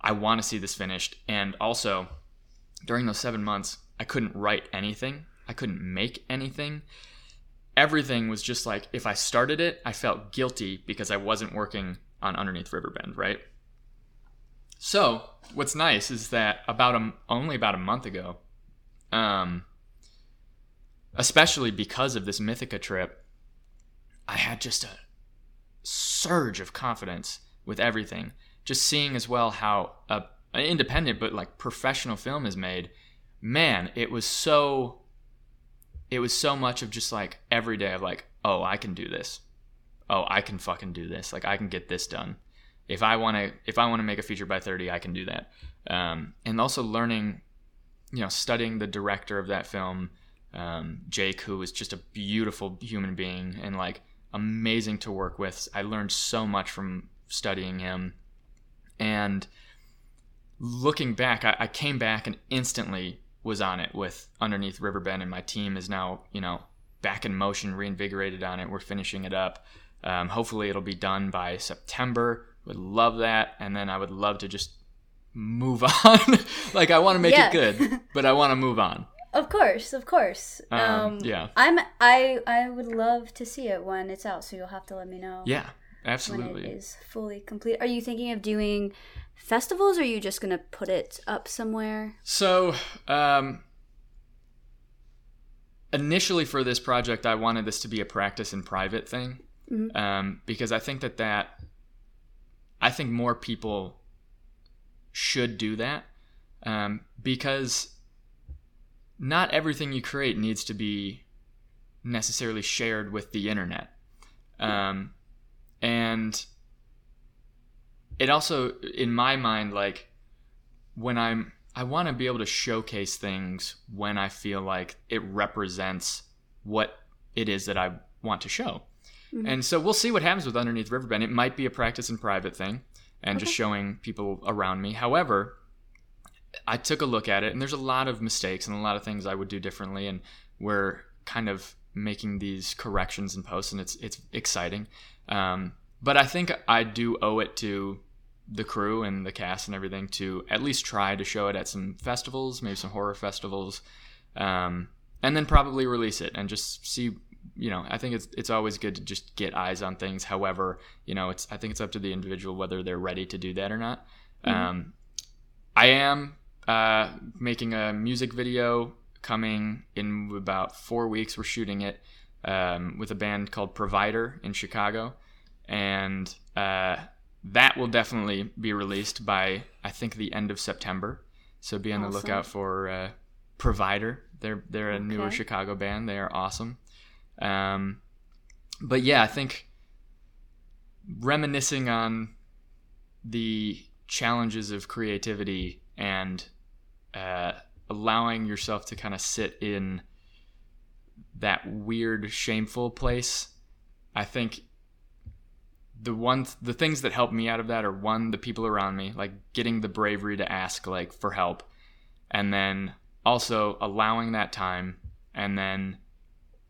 I want to see this finished. And also, during those seven months, I couldn't write anything, I couldn't make anything. Everything was just like, if I started it, I felt guilty because I wasn't working on Underneath Riverbend, right? So, what's nice is that about a, only about a month ago, um, especially because of this Mythica trip, I had just a surge of confidence with everything. Just seeing as well how a, an independent but like professional film is made. Man, it was so it was so much of just like every day of like, oh, I can do this. Oh, I can fucking do this. Like I can get this done. If I want to if I want to make a feature by 30, I can do that. Um, and also learning, you know, studying the director of that film, um, Jake, who is just a beautiful human being and like amazing to work with. I learned so much from studying him. And looking back, I, I came back and instantly was on it with Underneath Riverbend, and my team is now, you know, back in motion, reinvigorated on it. We're finishing it up. Um, hopefully, it'll be done by September. Would love that, and then I would love to just move on. like I want to make yeah. it good, but I want to move on. Of course, of course. Um, um, yeah. I'm I I would love to see it when it's out, so you'll have to let me know. Yeah, absolutely. When it is fully complete. Are you thinking of doing festivals, or are you just gonna put it up somewhere? So, um, initially for this project, I wanted this to be a practice in private thing, mm-hmm. um, because I think that that I think more people should do that, um, because not everything you create needs to be necessarily shared with the internet. Um, and it also, in my mind, like when I'm, I want to be able to showcase things when I feel like it represents what it is that I want to show. And so we'll see what happens with Underneath Riverbend. It might be a practice in private thing and just showing people around me. However, I took a look at it, and there's a lot of mistakes and a lot of things I would do differently, and we're kind of making these corrections and posts and it's it's exciting. Um, but I think I do owe it to the crew and the cast and everything to at least try to show it at some festivals, maybe some horror festivals, um, and then probably release it and just see. You know, I think it's it's always good to just get eyes on things. However, you know, it's I think it's up to the individual whether they're ready to do that or not. Um, I am uh, making a music video coming in about four weeks. We're shooting it um, with a band called Provider in Chicago, and uh, that will definitely be released by I think the end of September. So be on the lookout for uh, Provider. They're they're a newer Chicago band. They are awesome. Um, but yeah, I think reminiscing on the challenges of creativity and uh, allowing yourself to kind of sit in that weird, shameful place. I think the one the things that help me out of that are one the people around me, like getting the bravery to ask like for help, and then also allowing that time, and then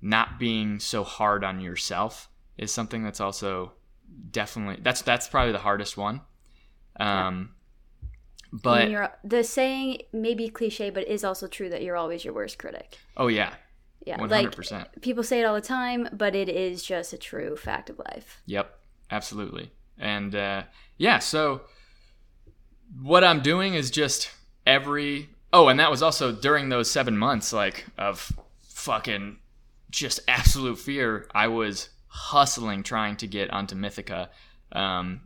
not being so hard on yourself is something that's also definitely that's that's probably the hardest one. Um, but you're, the saying may be cliche, but it is also true that you're always your worst critic. oh yeah, Yeah, like hundred percent. people say it all the time, but it is just a true fact of life. Yep, absolutely. And uh, yeah, so what I'm doing is just every. Oh, and that was also during those seven months, like of fucking just absolute fear. I was hustling trying to get onto Mythica, um,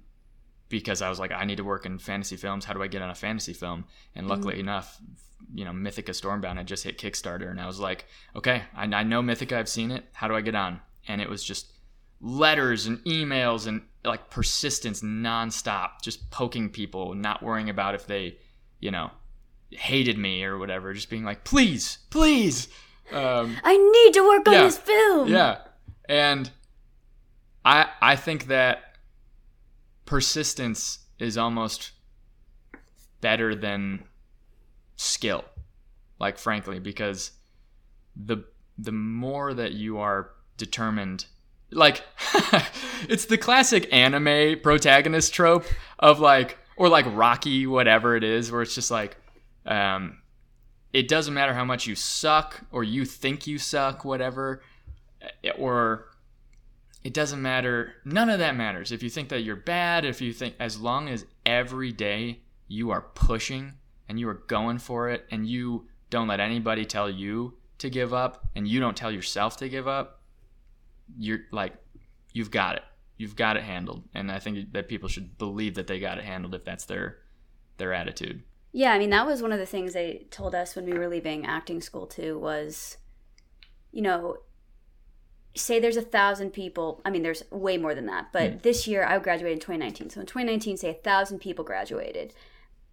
because I was like, I need to work in fantasy films. How do I get on a fantasy film? And luckily enough, you know, Mythica Stormbound had just hit Kickstarter, and I was like, okay, I, I know Mythica, I've seen it. How do I get on? And it was just letters and emails and like persistence nonstop, just poking people, not worrying about if they, you know, hated me or whatever, just being like, please, please. Um, I need to work on this film. yeah, and I I think that persistence is almost better than skill. Like frankly, because the the more that you are determined like it's the classic anime protagonist trope of like or like Rocky whatever it is where it's just like um it doesn't matter how much you suck or you think you suck whatever or it doesn't matter. None of that matters. If you think that you're bad if you think as long as every day you are pushing and you are going for it and you don't let anybody tell you to give up and you don't tell yourself to give up you're like you've got it. You've got it handled. And i think that people should believe that they got it handled if that's their their attitude Yeah, I mean that was one of the things they told us when we were leaving acting school too was, you know, say there's a thousand people. I mean, there's way more than that. But hmm. this year I graduated in 2019. So in 2019, say a thousand people graduated.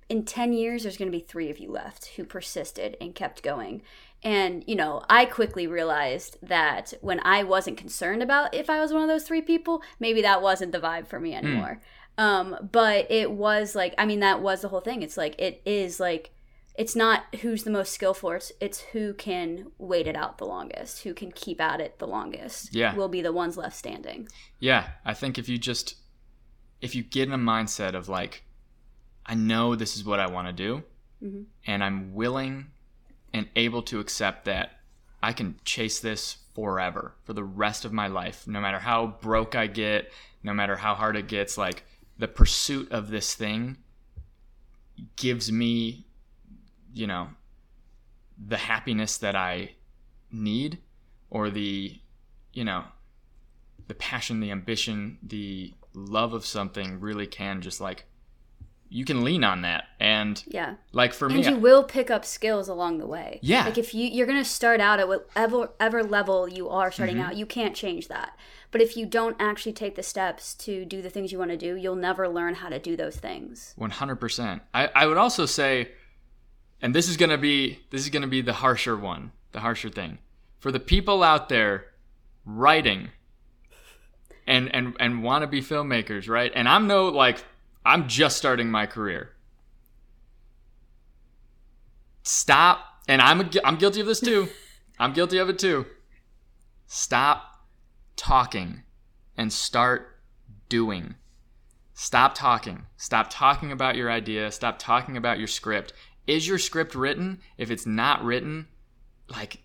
In 10 years, there's going to be three of you left who persisted and kept going. And, you know, I quickly realized that when I wasn't concerned about if I was one of those three people, maybe that wasn't the vibe for me hmm. anymore. Um, but it was like, I mean, that was the whole thing. It's like, it is like, it's not who's the most skillful, it's, it's who can wait it out the longest, who can keep at it the longest. Yeah. Will be the ones left standing. Yeah, I think if you just if you get in a mindset of like I know this is what I want to do Mhm. and I'm willing and able to accept that I can chase this forever for the rest of my life no matter how broke I get, no matter how hard it gets like the pursuit of this thing gives me you know the happiness that I need or the you know the passion, the ambition, the love of something really can just like you can lean on that. And Yeah. like for me And you will pick up skills along the way. Yeah. Like if you you're gonna start out at whatever ever level you are starting Mm-hmm. out, you can't change that. But if you don't actually take the steps to do the things you want to do, you'll never learn how to do those things. 100%. I, I would also say, and this is gonna be this is gonna be the harsher one, the harsher thing. For the people out there writing and and and want to be filmmakers, right? And I'm no like I'm just starting my career. Stop, and I'm a, I'm guilty of this too. I'm guilty of it too. Stop talking and start doing. Stop talking. Stop talking about your idea. Stop talking about your script. Is your script written? If it's not written, like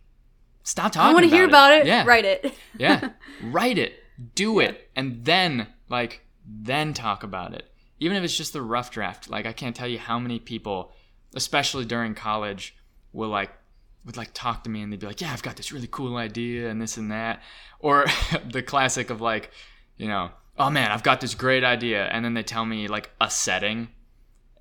stop talking. I want to hear about it. Yeah. Write it. yeah. Write it. Do it. And then like then talk about it. Even if it's just the rough draft. Like I can't tell you how many people, especially during college, will like would like talk to me and they'd be like, "Yeah, I've got this really cool idea and this and that," or the classic of like, you know, "Oh man, I've got this great idea," and then they tell me like a setting,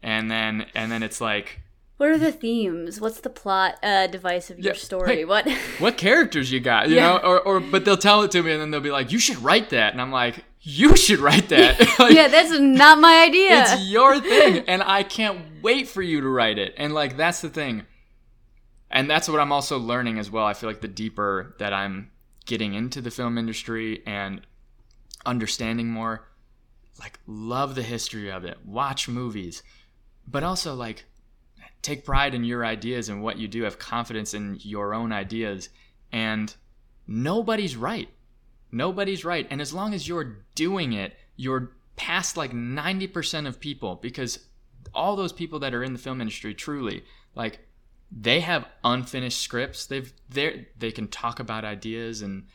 and then and then it's like, What are the themes? What's the plot uh, device of your Yeah, story? hey, what? "What characters you got?" You Yeah. know, or or but they'll tell it to me and then they'll be like, "You should write that," and I'm like, "You should write that." Like, yeah, that's not my idea. it's your thing and i can't wait for you to write it. And like that's the thing. And that's what i'm also learning as well. I feel like the deeper that i'm getting into the film industry and understanding more like love the history of it watch movies but also like take pride in your ideas and what you do have confidence in your own ideas and nobody's right nobody's right. And as long as you're doing it you're past like 90% of people because all those people that are in the film industry truly like they have unfinished scripts. They've they they can talk about ideas and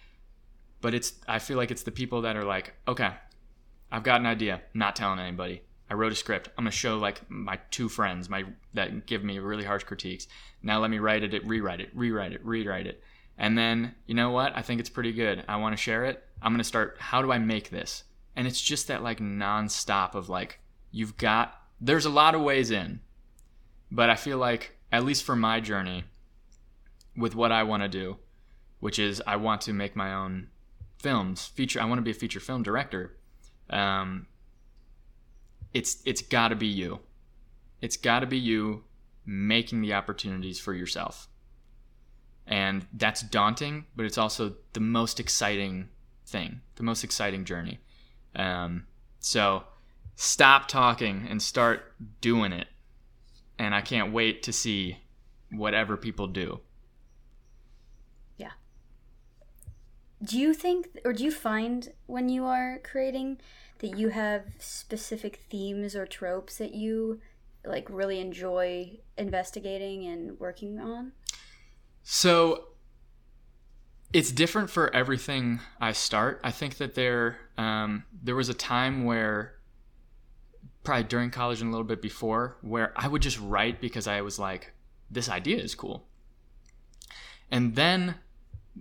but it's i feel like it's the people that are like okay i've got an idea. Not telling anybody. I wrote a script. I'm going to show like my two friends my that give me really harsh critiques. Now let me write it rewrite it rewrite it rewrite it and then you know what? I think it's pretty good. I want to share it. I'm going to start how do i make this? And it's just that like nonstop of like you've got there's a lot of ways in but i feel like at least for my journey with what i want to do which is i want to make my own films feature i want to be a feature film director um, it's it's got to be you. It's got to be you making the opportunities for yourself and that's daunting but it's also the most exciting thing the most exciting journey um, so stop talking and start doing it and i can't wait to see whatever people do Yeah. Do you think, or do you find when you are creating that you have specific themes or tropes that you like really enjoy investigating and working on? So it's different for everything I start. I think that there um, there was a time where probably during college and a little bit before where I would just write because I was like, this idea is cool. And then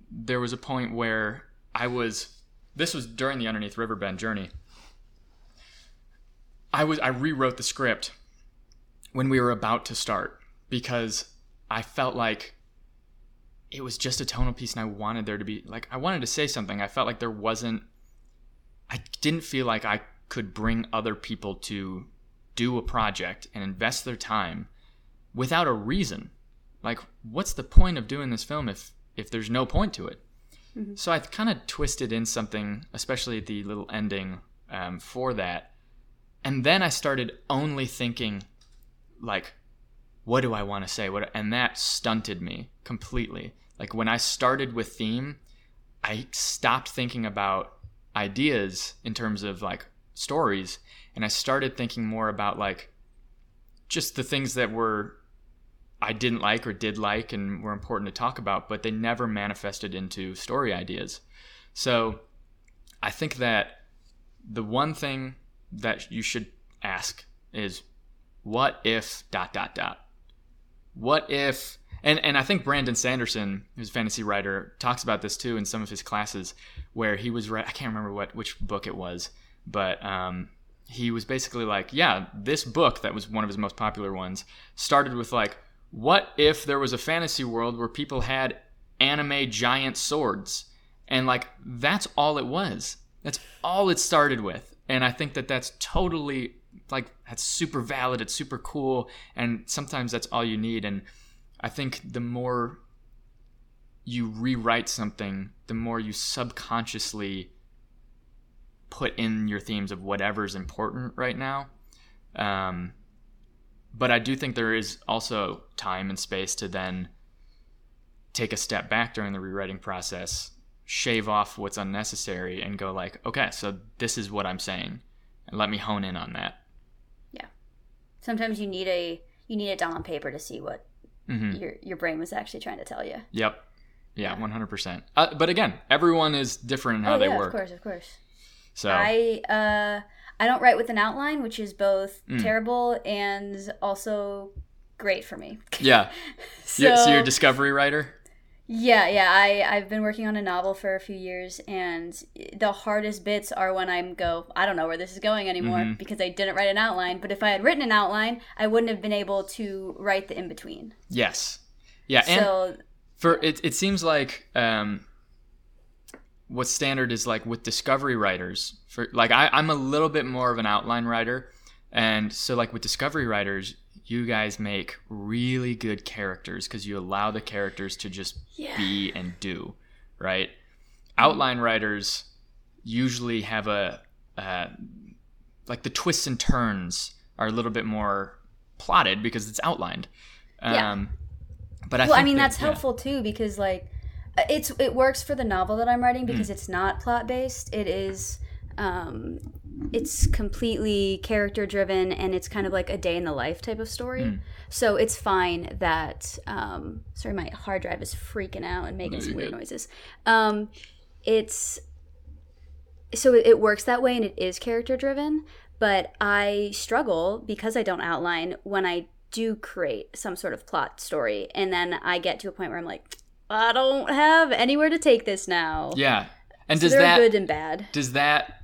there was a point where I was this was during the underneath riverbend journey. I was I rewrote the script when we were about to start because I felt like it was just a tonal piece and I wanted there to be like I wanted to say something. I felt like there wasn't I didn't feel like I could bring other people to do a project and invest their time without a reason. Like what's the point of doing this film if if there's no point to it? So I kind of twisted in something, especially at the little ending um, for that. And then I started only thinking like what do I want to say? What and that stunted me completely. Like when I started with theme, I stopped thinking about ideas in terms of like stories and I started thinking more about like just the things that were I didn't like or did like and were important to talk about, but they never manifested into story ideas. So I think that the one thing that you should ask is what if dot dot dot what if and and I think Brandon Sanderson, who's a fantasy writer, talks about this too in some of his classes, where he was I can't remember what which book it was, but um, he was basically like, yeah, this book that was one of his most popular ones started with like, what if there was a fantasy world where people had anime giant swords, and like that's all it was. That's all it started with, and I think that that's totally like that's super valid. It's super cool, and sometimes that's all you need. And I think the more you rewrite something, the more you subconsciously put in your themes of whatever's important right now. Um, but I do think there is also time and space to then take a step back during the rewriting process, shave off what's unnecessary, and go like, okay, so this is what I'm saying, and let me hone in on that. Sometimes you need a you need it down on paper to see what hmm your your brain was actually trying to tell you. Yep. Yeah, one hundred percent. Uh, But again, everyone is different in how oh they yeah, work. of course, of course. So I uh I don't write with an outline, which is both Mm. terrible and also great for me. yeah, So, Yeah, so you're a discovery writer. Yeah, yeah. I I've been working on a novel for a few years, and the hardest bits are when I'm go, I don't know where this is going anymore Mhm. because I didn't write an outline. But if I had written an outline, I wouldn't have been able to write the in between. Yes. Yeah, and So for it, it seems like um, what's standard is like with discovery writers. For like, I, I'm a little bit more of an outline writer, and so like with discovery writers, you guys make really good characters because you allow the characters to just Yeah. be and do, right? Outline writers usually have a uh, like the twists and turns are a little bit more plotted because it's outlined. Um, Yeah. But I well, I mean that- that's yeah. helpful too because like it's it works for the novel that I'm writing because Hmm. it's not plot based. It is um it's completely character driven and it's kind of like a day in the life type of story. Hmm. So it's fine that um sorry my hard drive is freaking out and making No, some weird good. noises. Um it's so it, it works that way and it is character driven, but I struggle because I don't outline when I do create some sort of plot story and then I get to a point where I'm like I don't have anywhere to take this now. Yeah. And so does that good and bad. does that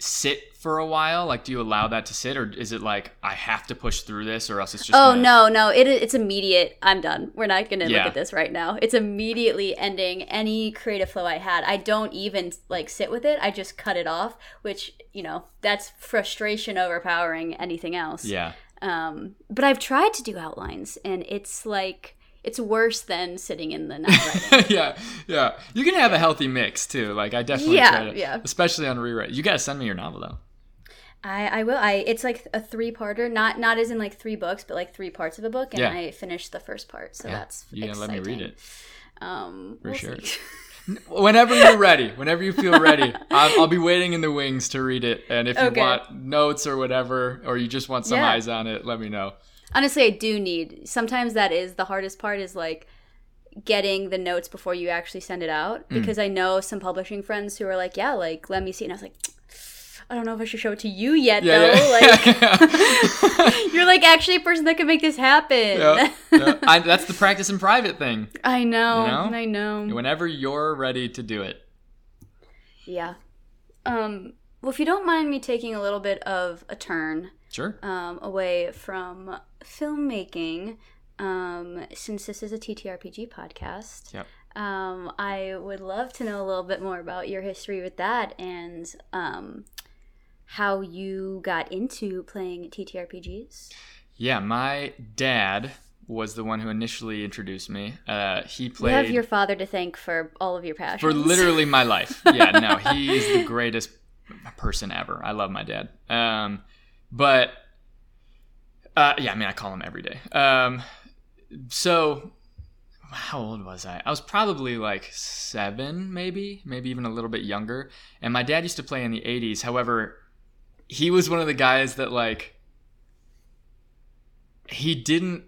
sit for a while? Like, do you allow that to sit, or is it like I have to push through this, or else it's just Oh gonna- no, no! It, it's immediate. I'm done. We're not going to Yeah. look at this right now. It's immediately ending any creative flow I had. I don't even like sit with it. I just cut it off, which you know that's frustration overpowering anything else. Yeah. Um, but I've tried to do outlines, and it's like it's worse than sitting in the writing. yeah, yeah. You can have a healthy mix too. Like I definitely Yeah, try to, yeah. especially on rewrite. You gotta send me your novel though. I, I will. I it's like a three parter, not not as in like three books, but like three parts of a book, and Yeah. I finished the first part, so Yeah. that's You gotta let me read it Um, For we'll sure. whenever you're ready. Whenever you feel ready, I'll, I'll be waiting in the wings to read it. And if you Okay. want notes or whatever, or you just want some Yeah. eyes on it, let me know. Honestly, I do need. Sometimes that is the hardest part. Is like getting the notes before you actually send it out Mm. because I know some publishing friends who are like, "Yeah, like let me see," and I was like. I don't know if I should show it to you yet, Yeah, though. yeah. Like, you're like actually a person that can make this happen. Yeah, yeah. I, that's the practice in private thing. I know, You know? I know. Whenever you're ready to do it. Yeah. Um. Well, if you don't mind me taking a little bit of a turn, Sure. um, away from filmmaking, um, since this is a TTRPG podcast. Yep. Um, I would love to know a little bit more about your history with that and um, how you got into playing TTRPGs. Yeah, my dad was the one who initially introduced me. Uh, he You played have your father to thank for all of your passions. for literally my life. Yeah, no, he is the greatest person ever. I love my dad. Um, but uh, yeah, I mean, I call him every day. Um, so how old was I? I was probably like seven, maybe, maybe even a little bit younger. And my dad used to play in the '80s. However, he was one of the guys that like he didn't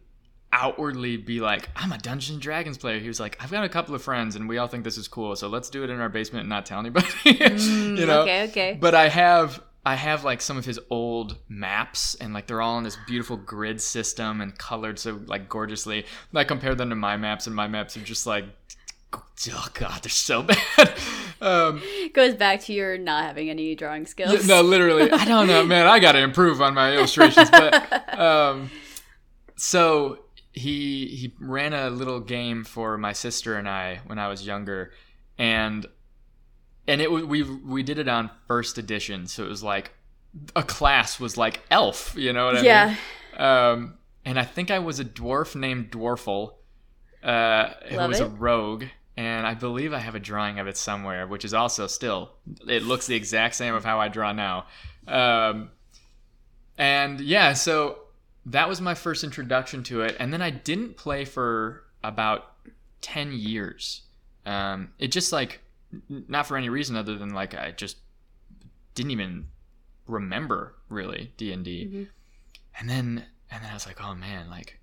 outwardly be like, I'm a Dungeons and Dragons player. He was like, I've got a couple of friends and we all think this is cool, so let's do it in our basement and not tell anybody. you know? Okay, okay. But I have I have like some of his old maps and like they're all in this beautiful grid system and colored so like gorgeously. I compare them to my maps and my maps are just like oh god, they're so bad. um Goes back to your not having any drawing skills. no, literally. I don't know, man. I got to improve on my illustrations, but um, so he he ran a little game for my sister and I when I was younger, and and it we we did it on first edition, so it was like a class was like elf, you know what I yeah. mean? Um, and I think I was a dwarf named Dwarfle. Uh, who Love was a rogue, and I believe I have a drawing of it somewhere, which is also still it looks the exact same of how I draw now. Um, and yeah, so that was my first introduction to it, and then I didn't play for about ten years. Um, it just like not for any reason other than like I just didn't even remember really D and D, Mm-hmm. and then and then I was like, oh man, like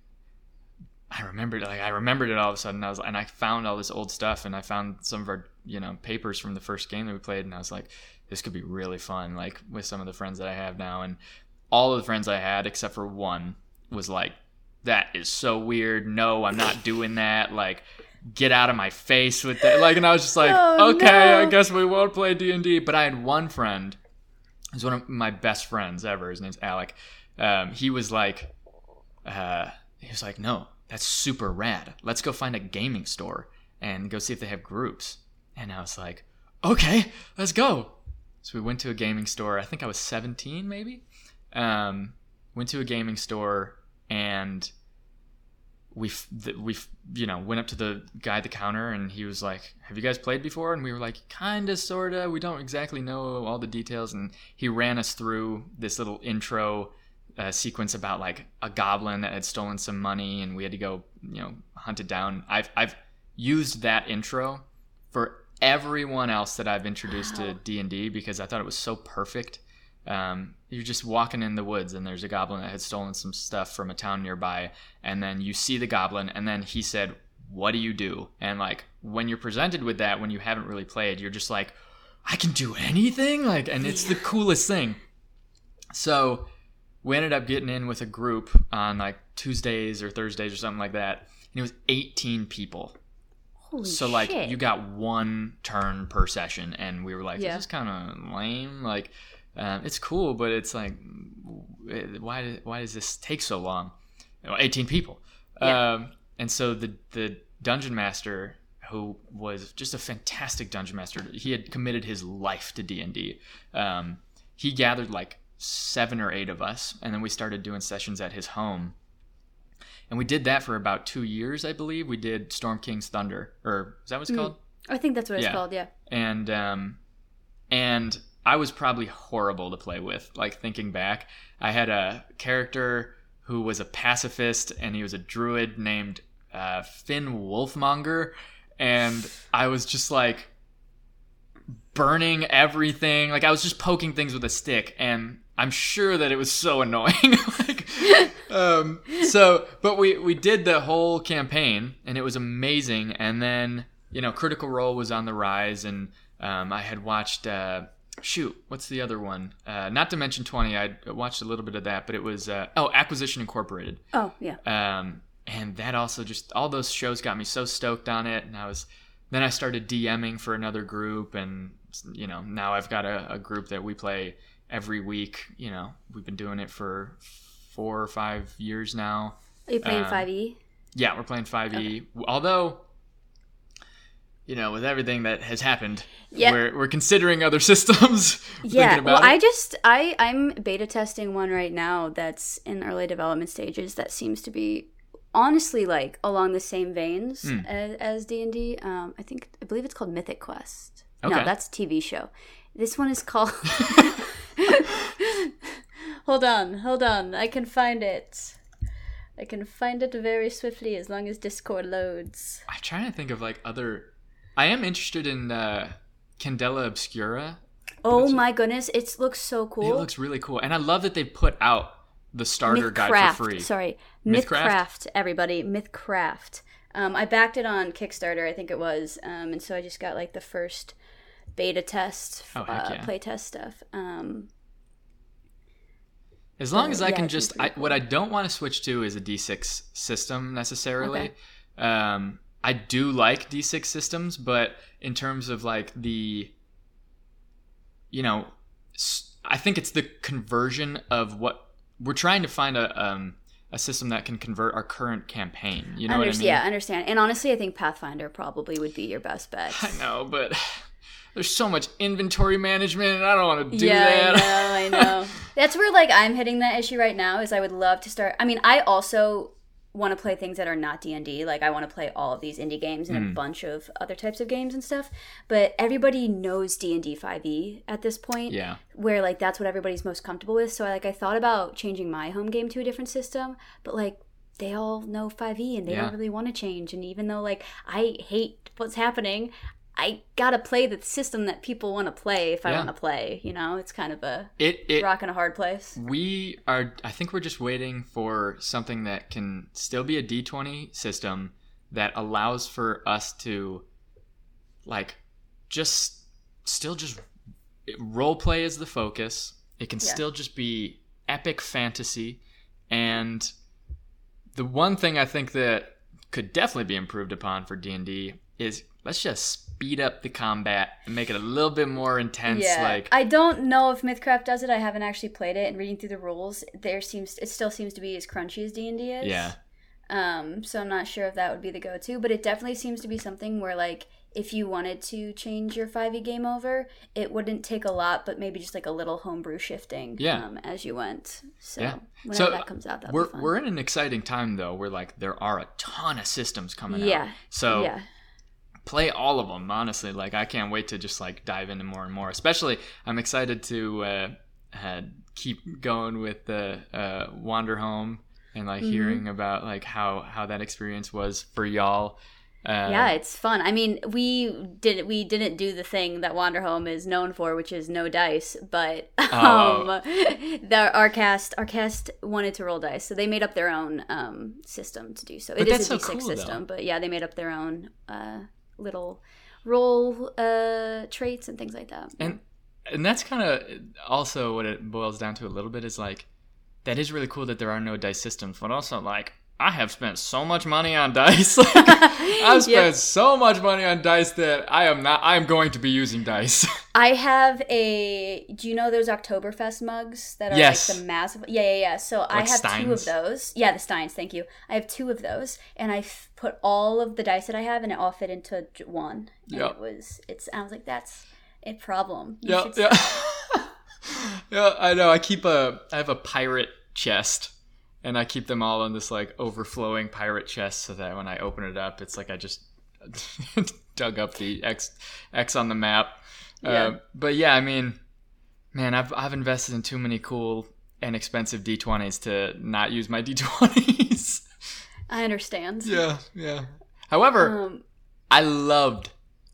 I remembered like I remembered it all of a sudden. I was and I found all this old stuff and I found some of our you know papers from the first game that we played and I was like, this could be really fun like with some of the friends that I have now and all of the friends I had except for one was like, that is so weird. No, I'm not doing that. Like. Get out of my face with that! Like, and I was just like, Oh, okay, no. I guess we won't play D and D. But I had one friend He's one of my best friends ever. His name's Alec. Um, he was like, uh, he was like, no, that's super rad. Let's go find a gaming store and go see if they have groups. And I was like, okay, let's go. So we went to a gaming store. I think I was 17, maybe. Um, went to a gaming store and we we you know went up to the guy at the counter and he was like have you guys played before? And we were like kinda sorta. We don't exactly know all the details. And he ran us through this little intro uh, sequence about like a goblin that had stolen some money and we had to go you know hunt it down. I've i've used that intro for everyone else that i've introduced to d&d because i thought it was so perfect um, you're just walking in the woods and there's a goblin that had stolen some stuff from a town nearby. And then you see the goblin and then he said what do you do? And like when you're presented with that when you haven't really played you're just like i can do anything? Like and it's the coolest thing. So we ended up getting in with a group on like tuesdays or thursdays or something like that. And it was 18 people. Holy so like shit. you got one turn per session. And we were like Yeah. this is kind of lame. Like um, it's cool but it's like why why does this take so long Well, 18 people Yeah. um, and so the the dungeon master who was just a fantastic dungeon master he had committed his life to d&d um, he gathered like seven or eight of us and then we started doing sessions at his home and we did that for about two years, I believe. We did Storm King's Thunder, or is that what it's called? I think that's what it's Yeah. called. Yeah. And um, and I was probably horrible to play with. Like thinking back, I had a character who was a pacifist, and he was a druid named uh, Finn Wolfmonger, and I was just like burning everything. Like I was just poking things with a stick, and I'm sure that it was so annoying. like, um, so, but we we did the whole campaign, and it was amazing. And then you know, Critical Role was on the rise, and um, I had watched. Uh, shoot, what's the other one? Uh, not Dimension Twenty. I watched a little bit of that, but it was uh, oh, Acquisition Incorporated. Oh yeah. Um, and that also just all those shows got me so stoked on it, and I was then I started DMing for another group, and you know now I've got a, a group that we play every week. You know we've been doing it for four or five years now. Are you playing Um, Five E? Yeah, we're playing 5e. Although, you know, with everything that has happened, Yeah. we're, we're considering other systems. Yeah. Well, about I just I I'm beta testing one right now that's in early development stages. That seems to be honestly like along the same veins Hmm. as, as D&D. Um, I think I believe it's called Mythic Quest. Okay. No, that's a TV show. This one is called Hold on, hold on. I can find it. I can find it very swiftly as long as Discord loads. I'm trying to think of like other. I am interested in uh, Candela Obscura. Oh my goodness, it looks so cool. It looks really cool, and I love that they put out the starter guide for free. Sorry, Mythcraft? Mythcraft. Everybody, Mythcraft. Um, I backed it on Kickstarter, I think it was, um, and so I just got like the first beta test, Oh, uh, yeah. play test stuff. Um, As long as I yeah, can just, I, what I don't want to switch to is a D6 system necessarily. Um, I do like D6 systems, but in terms of like the, you know, I think it's the conversion of what we're trying to find a um, a system that can convert our current campaign. You know unders- what I mean? Yeah, I understand. And honestly, I think Pathfinder probably would be your best bet. I know, but there's so much inventory management, and I don't want to do yeah, that. I know, I know. That's where like I'm hitting that issue right now. Is I would love to start. I mean, I also want to play things that are not D&D. Like I want to play all of these indie games and a mm. bunch of other types of games and stuff. But everybody knows D&D 5e at this point Yeah. where like that's what everybody's most comfortable with. So like I thought about changing my home game to a different system, but like they all know 5e and they Yeah. don't really want to change and even though like I hate what's happening, I got to play the system that people want to play if I Yeah. want to play, you know? It's kind of a It it rock in a hard place. we are I think we're just waiting for something that can still be a D20 system that allows for us to like just still just role play is the focus. It can Yeah. still just be epic fantasy and the one thing I think that could definitely be improved upon for D&D is let's just speed up the combat and make it a little bit more intense yeah. like I don't know if Mythcraft does it. I haven't actually played it, and reading through the rules, there seems it still seems to be as crunchy as D and D is. yeah. Um, so I'm not sure if that would be the go-to, but it definitely seems to be something where like if you wanted to change your 5e game over, it wouldn't take a lot, but maybe just like a little homebrew shifting Yeah. um, as you went. So Yeah. whenever So, that comes out, that'll we're we're in an exciting time though where like there are a ton of systems coming Yeah. out so yeah. Play all of them honestly like i can't wait to just like dive into more and more especially i'm excited to uh, uh keep going with the uh Wanderhome and like Mhm. hearing about like how how that experience was for y'all uh, yeah, it's fun. I mean, we did we didn't do the thing that Wanderhome is known for, which is no dice. But Oh. um, the, our cast our cast wanted to roll dice, so they made up their own um, system to do so. But It is a so D6 cool, though. system, but yeah, they made up their own uh, little role uh, traits and things like that. and and that's kind of also what it boils down to a little bit is like that is really cool that there are no dice systems but also like i have spent so much money on dice like i've spent Yep. so much money on dice that i am not i am going to be using dice I have a. Do you know those Oktoberfest mugs that are Yes. like the massive? Yeah, yeah, yeah. So I Like have two of those. Yeah, the Steins. Thank you. I have two of those, and I f- put all of the dice that I have, and it all fit into one. And Yep. It was. It's. I was like, that's a problem. You yeah yeah yeah i know i keep a i have a pirate chest and i keep them all in this like overflowing pirate chest so that when i open it up it's like i just dug up the x x on the map Yeah. uh, but yeah i mean man i've i've invested in too many cool and expensive d20s to not use my d20s I understand. yeah yeah however Um, I loved,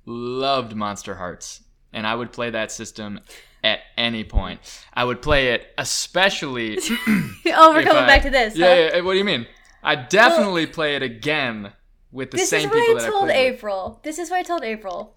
loved Monsterhearts, and I would play that system at any point. I would play it, especially. oh, we're coming I- back to this. Yeah, huh? yeah, What do you mean? I definitely play it again with the this same is people what that I told I played with. April. This is what I told April.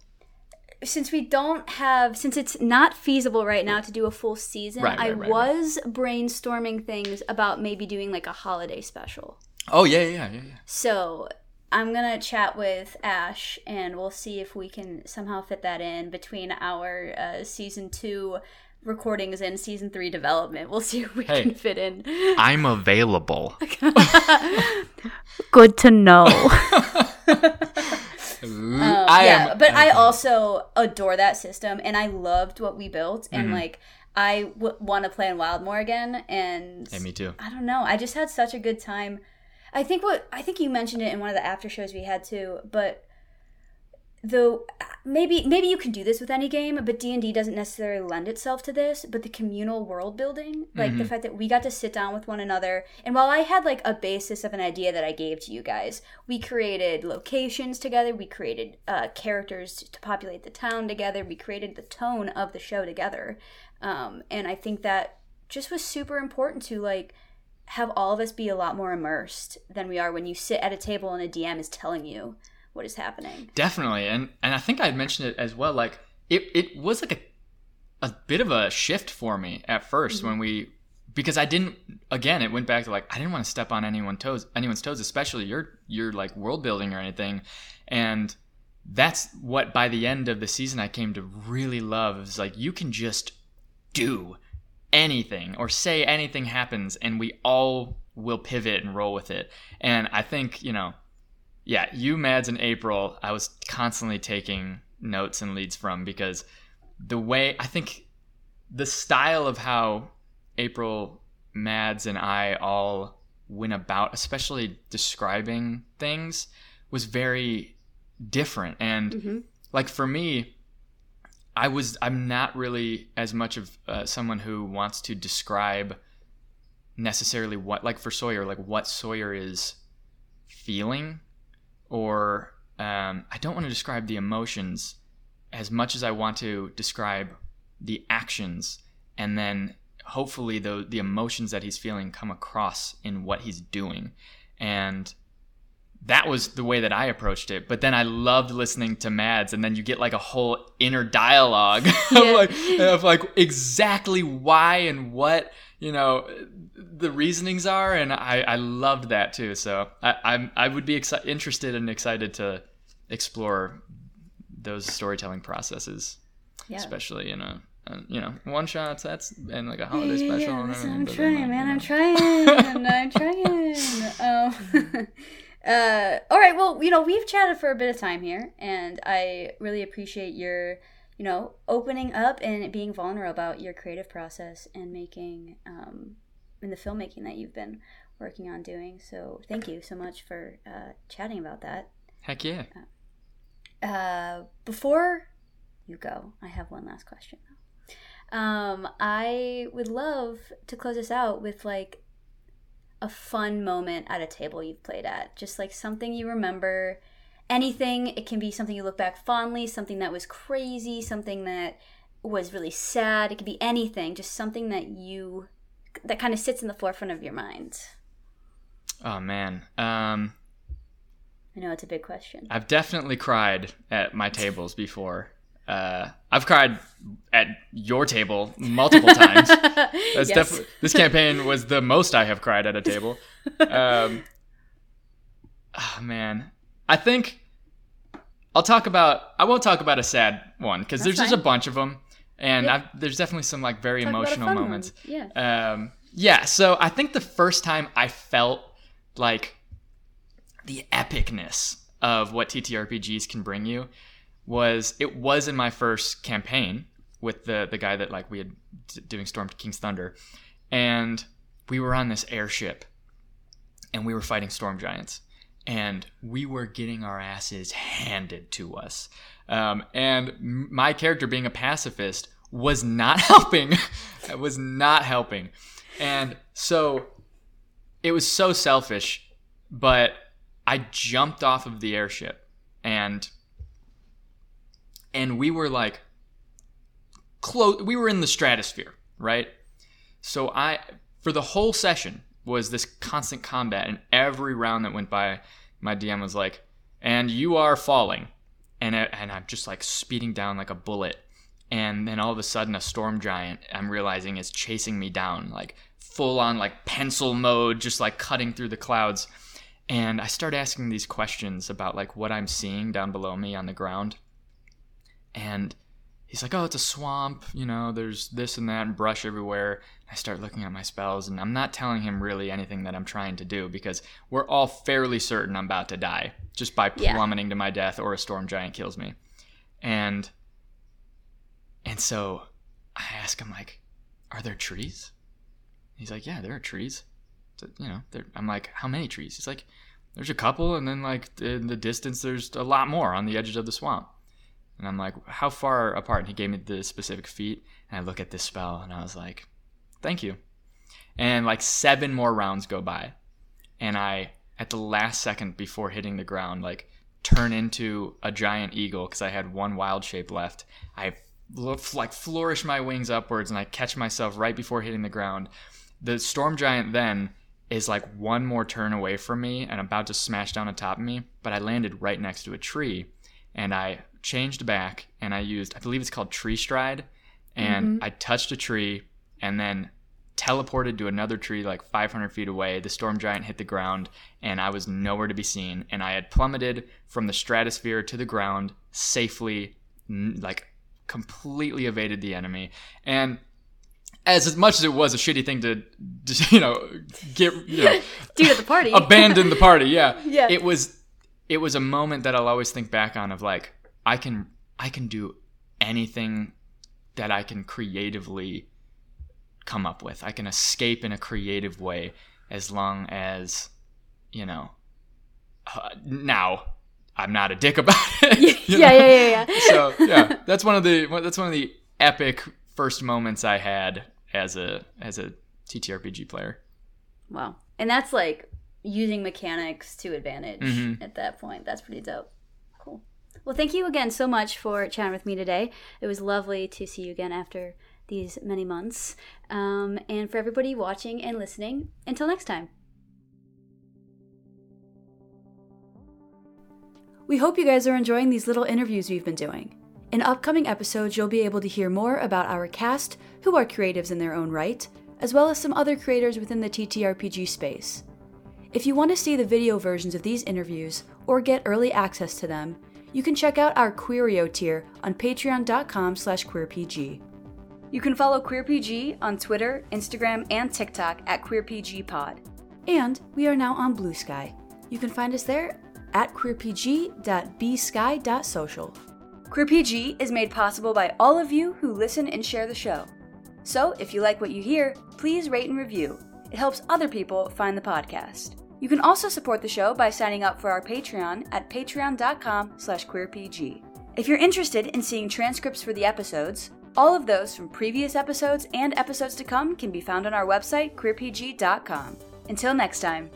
Since we don't have, since it's not feasible right now to do a full season, Right, I right, right, was brainstorming things about maybe doing like a holiday special. Oh yeah, yeah, yeah, yeah. So I'm gonna chat with Ash, and we'll see if we can somehow fit that in between our uh, season two recordings and season three development. We'll see if we Hey. can fit in. I'm available. Good to know. Um, Um, yeah, but I also adore that system, and I loved what we built, and Mhm. like I w- want to play in Wildmoore again, and Hey, me too. I don't know, I just had such a good time. I think what I think you mentioned it in one of the after shows we had too, but though maybe maybe you can do this with any game but d&d doesn't necessarily lend itself to this but the communal world building like the Mhm. fact that we got to sit down with one another and while i had like a basis of an idea that i gave to you guys we created locations together we created uh, characters to populate the town together we created the tone of the show together um, and i think that just was super important to like have all of us be a lot more immersed than we are when you sit at a table and a dm is telling you what is happening Definitely, and and I think I mentioned it as well. Like it, it was like a, a bit of a shift for me at 1st when mm-hmm. we, because I didn't. Again, it went back to like I didn't want to step on anyone's toes, anyone's toes, especially your your like world building or anything, and that's what by the end of the season I came to really love. Is like you can just do anything or say anything happens, and we all will pivot and roll with it. And I think you know yeah, you, Mads, and April, I was constantly taking notes and leads from because the way I think the style of how April, Mads, and I all went about, especially describing things, was very different. And Mhm. like for me, I was I'm not really as much of uh, someone who wants to describe necessarily what like for Sawyer like what Sawyer is feeling or um, I don't want to describe the emotions as much as I want to describe the actions and then hopefully the the emotions that he's feeling come across in what he's doing. And that was the way that I approached it. But then I loved listening to Mads, and then you get like a whole inner dialogue Yeah. of, like, of like exactly why and what you know the reasonings are, and I I loved that too. So I I'm I would be exci- interested and excited to explore those storytelling processes, Yeah. especially in a. uh, you know, one shots. That's and like a holiday special. yeah, and I'm then, trying, like, man. I'm know. trying. I'm trying. Um, uh, all right. Well, you know, we've chatted for a bit of time here, and I really appreciate your, you know, opening up and being vulnerable about your creative process and making, um, in the filmmaking that you've been working on doing. So, thank you so much for uh, chatting about that. Heck yeah. Uh, before you go, I have one last question. Um, I would love to close this out with like a fun moment at a table you've played at, just like something you remember. Anything. It can be something you look back fondly, something that was crazy, something that was really sad. It could be anything, just something that you that kind of sits in the forefront of your mind. Oh man. Um. I know it's a big question. I've definitely cried at my tables before. Uh, I've cried at your table multiple times. Yes. definitely this campaign was the most I have cried at a table. Um, oh man, I think I'll talk about. I won't talk about a sad one because there's just a bunch of them, and Yeah. There's definitely some like very Talk emotional fun one. moments. Yeah. Um, yeah, so I think the first time I felt like the epicness of what TTRPGs can bring you was it was in my first campaign with the the guy that like we had doing Storm King's Thunder, and we were on this airship, and we were fighting storm giants, and we were getting our asses handed to us, um, and my character being a pacifist was not helping, it was not helping, and so it was so selfish, but I jumped off of the airship and and we were like close we were in the stratosphere, right? So I for the whole session was this constant combat and every round that went by my DM was like and you are falling. And I, and I'm just like speeding down like a bullet. And then all of a sudden a storm giant I'm realizing is chasing me down like full on like pencil mode just like cutting through the clouds. And I start asking these questions about like what I'm seeing down below me on the ground and he's like oh it's a swamp you know there's this and that and brush everywhere. I start looking at my spells and I'm not telling him really anything that I'm trying to do because we're all fairly certain I'm about to die just by Yeah. plummeting to my death or a storm giant kills me. And and so I ask him like are there trees? He's like yeah there are trees. So, you know i'm like how many trees? He's like there's a couple and then like in the distance there's a lot more on the edges of the swamp and i'm like how far apart? And he gave me the specific feet and i look at this spell and i was like thank you. And like seven more rounds go by and i at the last second before hitting the ground like turn into a giant eagle because i had one wild shape left. I like flourish my wings upwards and i catch myself right before hitting the ground. The storm giant then is like one more turn away from me and about to smash down on top of me but i landed right next to a tree and i changed back and i used i believe it's called tree stride. And mm-hmm. i touched a tree and then teleported to another tree like 500 feet away. The storm giant hit the ground and i was nowhere to be seen. And i had plummeted from the stratosphere to the ground safely like completely evaded the enemy. And as, as much as it was a shitty thing to, to, you know get you know Dude at the party. abandon the party yeah. Yeah. it was it was a moment that i'll always think back on of like i can i can do anything that i can creatively come up with i can escape in a creative way as long as you know. Uh, now, I'm not a dick about it. yeah, yeah, yeah, yeah, yeah. so yeah, that's one of the that's one of the epic first moments I had as a as a TTRPG player. Wow, and that's like using mechanics to advantage Mhm. at that point. That's pretty dope. Well, thank you again so much for chatting with me today. It was lovely to see you again after these many months. Um, and for everybody watching and listening, until next time. We hope you guys are enjoying these little interviews we've been doing. In upcoming episodes, you'll be able to hear more about our cast, who are creatives in their own right, as well as some other creators within the TTRPG space. If you want to see the video versions of these interviews or get early access to them, you can check out our Queerio tier on patreon.com slash queerpg. You can follow QueerPG on Twitter, Instagram, and TikTok at QueerPGPod. And we are now on Bluesky. You can find us there at queerpg.bsky.social. QueerPG is made possible by all of you who listen and share the show. So if you like what you hear, please rate and review. It helps other people find the podcast. You can also support the show by signing up for our Patreon at patreon.com slash queerpg. If you're interested in seeing transcripts for the episodes, all of those from previous episodes and episodes to come can be found on our website, queerpg.com. Until next time.